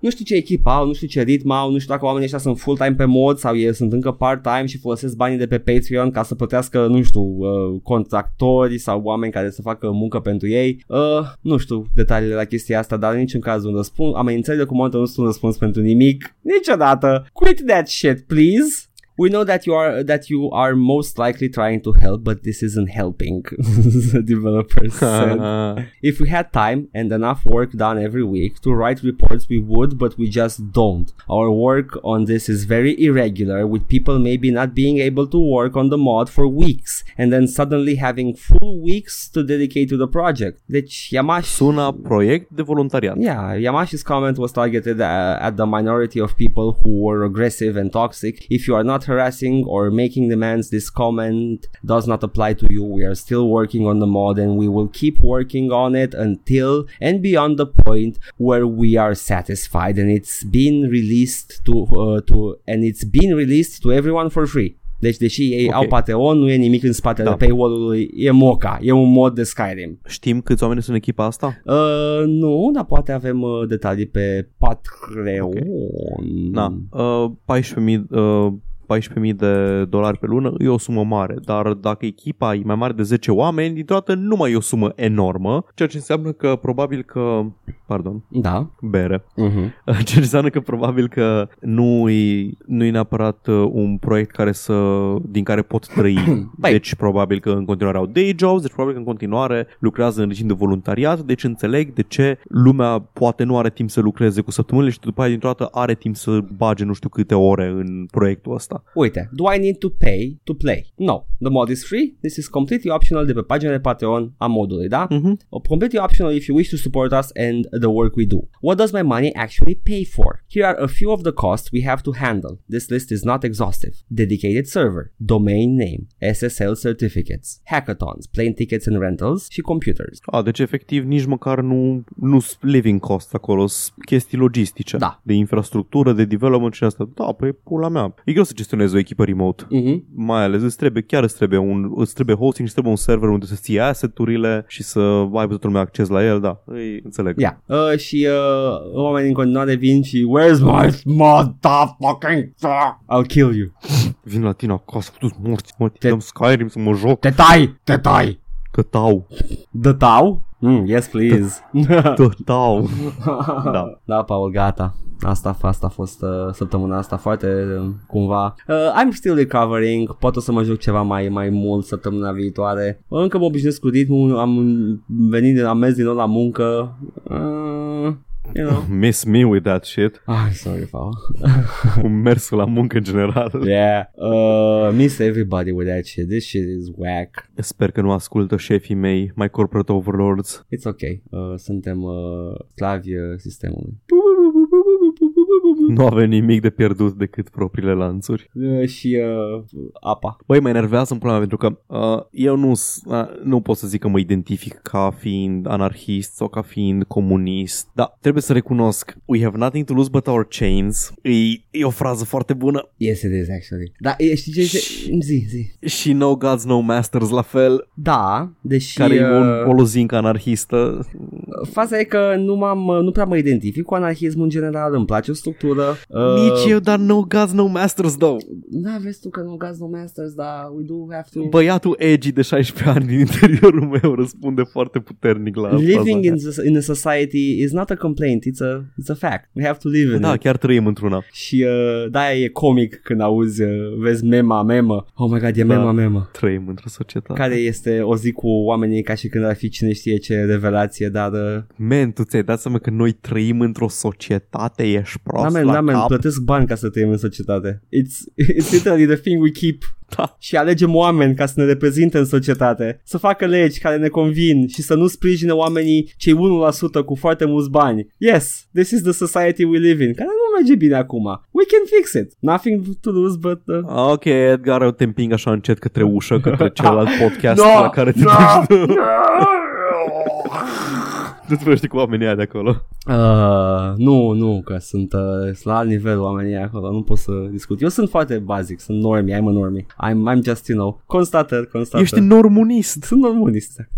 Nu știu ce echipă au, nu știu ce ritm au, nu știu dacă oamenii ăștia sunt full-time pe mod sau ei sunt încă part-time și folosesc banii de pe Patreon ca să plătească, nu știu, uh, contractori sau oameni care să facă muncă pentru ei. Uh, nu știu detaliile la chestia asta, dar în niciun caz un răspuns. Amenințările cu moartea nu sunt un răspuns pentru nimic. Niciodată. Quit that shit, please. We know that you are that you are most likely trying to help, but this isn't helping. the developers said. If we had time and enough work done every week to write reports, we would, but we just don't. Our work on this is very irregular, with people maybe not being able to work on the mod for weeks and then suddenly having full weeks to dedicate to the project. Deci, Yamash. Sună proiect de voluntariat. Yeah, Yamashi's comment was targeted uh, at the minority of people who were aggressive and toxic. If you are not harassing or making demands, this comment does not apply to you. We are still working on the mod and we will keep working on it until and beyond the point where we are satisfied and it's been released to uh, to and it's been released to everyone for free. Deci, deși ei Ok. au Patreon, nu e nimic în spatele Da. paywall-ului, e moca, e un mod de Skyrim. Știm câți oameni sunt în echipa asta? Uh, nu, dar poate avem uh, detalii pe Patreon. Da. Uh, 14.000 uh, 14.000 de dolari pe lună e o sumă mare, dar dacă echipa e mai mare de 10 oameni, dintr-o dată nu mai e o sumă enormă, ceea ce înseamnă că probabil că, pardon, Da. bere, Uh-huh. ceea ce înseamnă că probabil că nu e, nu e neapărat uh, un proiect care să, din care pot trăi. Băi. deci probabil că în continuare au day jobs, deci probabil că în continuare lucrează în regim de voluntariat, deci înțeleg de ce lumea poate nu are timp să lucreze cu săptămânile și după aia dintr-o dată are timp să bage nu știu câte ore în proiectul ăsta. Uite, do I need to pay to play? No. The mod is free. This is completely optional de pe pagina de Patreon a modului, da? Mhm. Uh, Completely optional if you wish to support us and the work we do. What does my money actually pay for? Here are a few of the costs we have to handle. This list is not exhaustive. Dedicated server, domain name, SSL certificates, hackathons, plane tickets and rentals și computers. A, deci efectiv nici măcar nu nu sunt living cost acolo, sunt chestii logistice. Da. De infrastructură, de development și asta. Da, păi pula mea. E greu să gestionezi o echipă remote. Mhm. Mai ales îți trebuie, chiar îți trebuie, un, îți trebuie hosting și trebuie un server unde să ții asset-urile și să ai toată lumea acces la el, da, îi înțeleg. Yeah. Uh, și uh, oamenii în continuare vin și Where's my motherfucking I'll kill you. Vin la tine acasă, tu morți, mă, Te- te dăm Skyrim să mă joc, Te tai! Te tai! că tau, The tau? Mm, yes, please. că tau. Da. da, Paul, gata. Asta, asta a fost uh, săptămâna asta foarte uh, cumva. Uh, I'm still recovering. Pot o să mă joc ceva mai, mai mult săptămâna viitoare. Încă mă obișnuiesc cu ritmul Am venit de la mers din nou la muncă. Uh, You know. Miss me with that shit. Ah, sorry, Paul. Cu mersul la muncă în general. Yeah. Uh, Miss everybody with that shit. This shit is whack. Sper că nu ascultă șefii mei, my corporate overlords. It's ok uh, Suntem uh, sclavi uh, sistemului Nu avem nimic de pierdut decât propriile lanțuri. uh, Și uh, apa Băi, mă enervează în pula mea pentru că uh, eu nu, s- uh, nu pot să zic că mă identific ca fiind anarhist sau ca fiind comunist, dar trebuie să recunosc, we have nothing to lose but our chains. E, e o frază foarte bună Yes, it is actually. Da, e, știi ce? ce- Zi, zi. și no gods, no masters la fel, Da, deși care e un, uh, o lozincă anarhistă. faza e că nu m-am, uh, nu prea mă identific cu anarhismul în general, îmi place o structură. Uh, Nici eu, dar no gods, no masters, though. Da, vezi tu că nu gaz no masters, dar we do have to... Băiatul edgy de 16 ani din interiorul meu răspunde foarte puternic la Living fraza in, the- in a society is not a complaint, it's a, it's a fact. We have to live in Da, it. chiar trăim într-una. Și uh, da, e comic când auzi, uh, vezi mema, memă. Oh my god, e Da. mema, memă. Trăim într-o societate. Care este o zi cu oamenii ca și când ar fi cine știe ce revelație, dar... Uh, Man, tu ți-ai dat seama că noi trăim într-o societate, ești prost Da, man, la da, man, cap? plătesc bani ca să trăim în societate. It's, it's literally the thing we keep. Da. Și alegem oameni ca să ne reprezinte în societate, să facă legi care ne convin și să nu sprijine oamenii cei 1% cu foarte mulți bani. Yes, this is the society we live in, care nu merge bine acum. We can fix it. Nothing to lose but... Uh... Ok, Edgar, eu te împing așa încet către ușă, către celălalt podcast No, la care te no, duci tu. Nu-ți vorbești cu oamenii aia de acolo. Uh, nu, nu, că sunt, uh, sunt la alt nivel oamenii acolo, nu pot să discut. Eu sunt foarte basic, sunt normie, I'm a normie. I'm, I'm just, you know, constater, constater. Ești normunist. Sunt normalist, exact.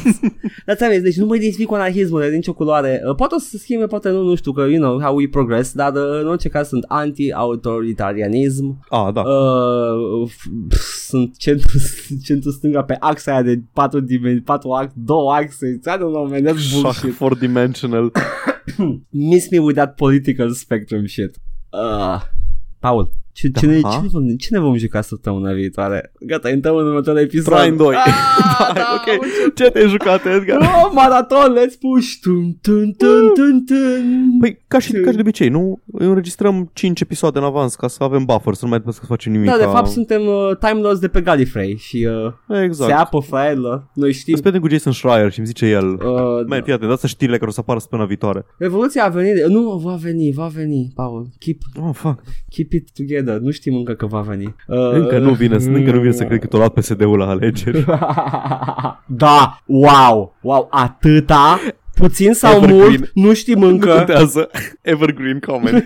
Dar ți-am zis, deci nu mă identific cu anarhismul de nicio culoare. Uh, Poate o să se schimbe, poate nu, nu știu, că, you know, how we progress, dar uh, în orice caz sunt anti-autoritarianism. Ah, da. Uh, f- pf, sunt centru, centru stânga pe axa aia de patru dimensiuni, patru axe, două axe. I don't know, man, that's Shock bullshit. four dimensional. Miss me with that political spectrum shit. Uh, Paul, ce, ce, ne, Da. ce, ne vom, ce ne vom juca săptămâna viitoare? Gata, intrăm în următorul episod. Train 2. Ah, da, da, ok. Ce te-ai jucat, Edgar? Oh, maraton, let's push Tun, tun, tun, tun, tun. Păi, ca și, ca și de obicei, nu? Înregistrăm 5 episoade în avans ca să avem buffer, să nu mai trebuie să facem nimic. Da, de fapt suntem uh, time loss de pe Gallifrey și uh, Exact. se apă fraieră. Noi știm. Îți prieten cu Jason Schreier și îmi zice el. Uh, Mai fii atent, asta știrile care o să apară săptămâna viitoare. Revoluția a venit. Nu, va veni, va veni, Paul. Keep, Oh, fuck. keep it together. Nu știm încă că va veni. Uh, Încă nu vine, încă nu vine să cred că tot luat PSD-ul la alegeri. da, wow, wow, atâta, puțin sau Evergreen. mult, nu știm Nu încă. contează. Evergreen comment.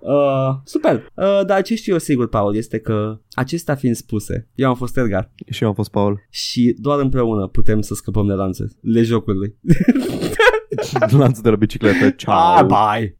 uh, super, uh, dar ce știu eu sigur, Paul, este că acestea fiind spuse, eu am fost Edgar și eu am fost Paul. și doar împreună putem să scăpăm de lanțe, le jocului. Lanțul de la bicicletă. Ciao. Bye, bye.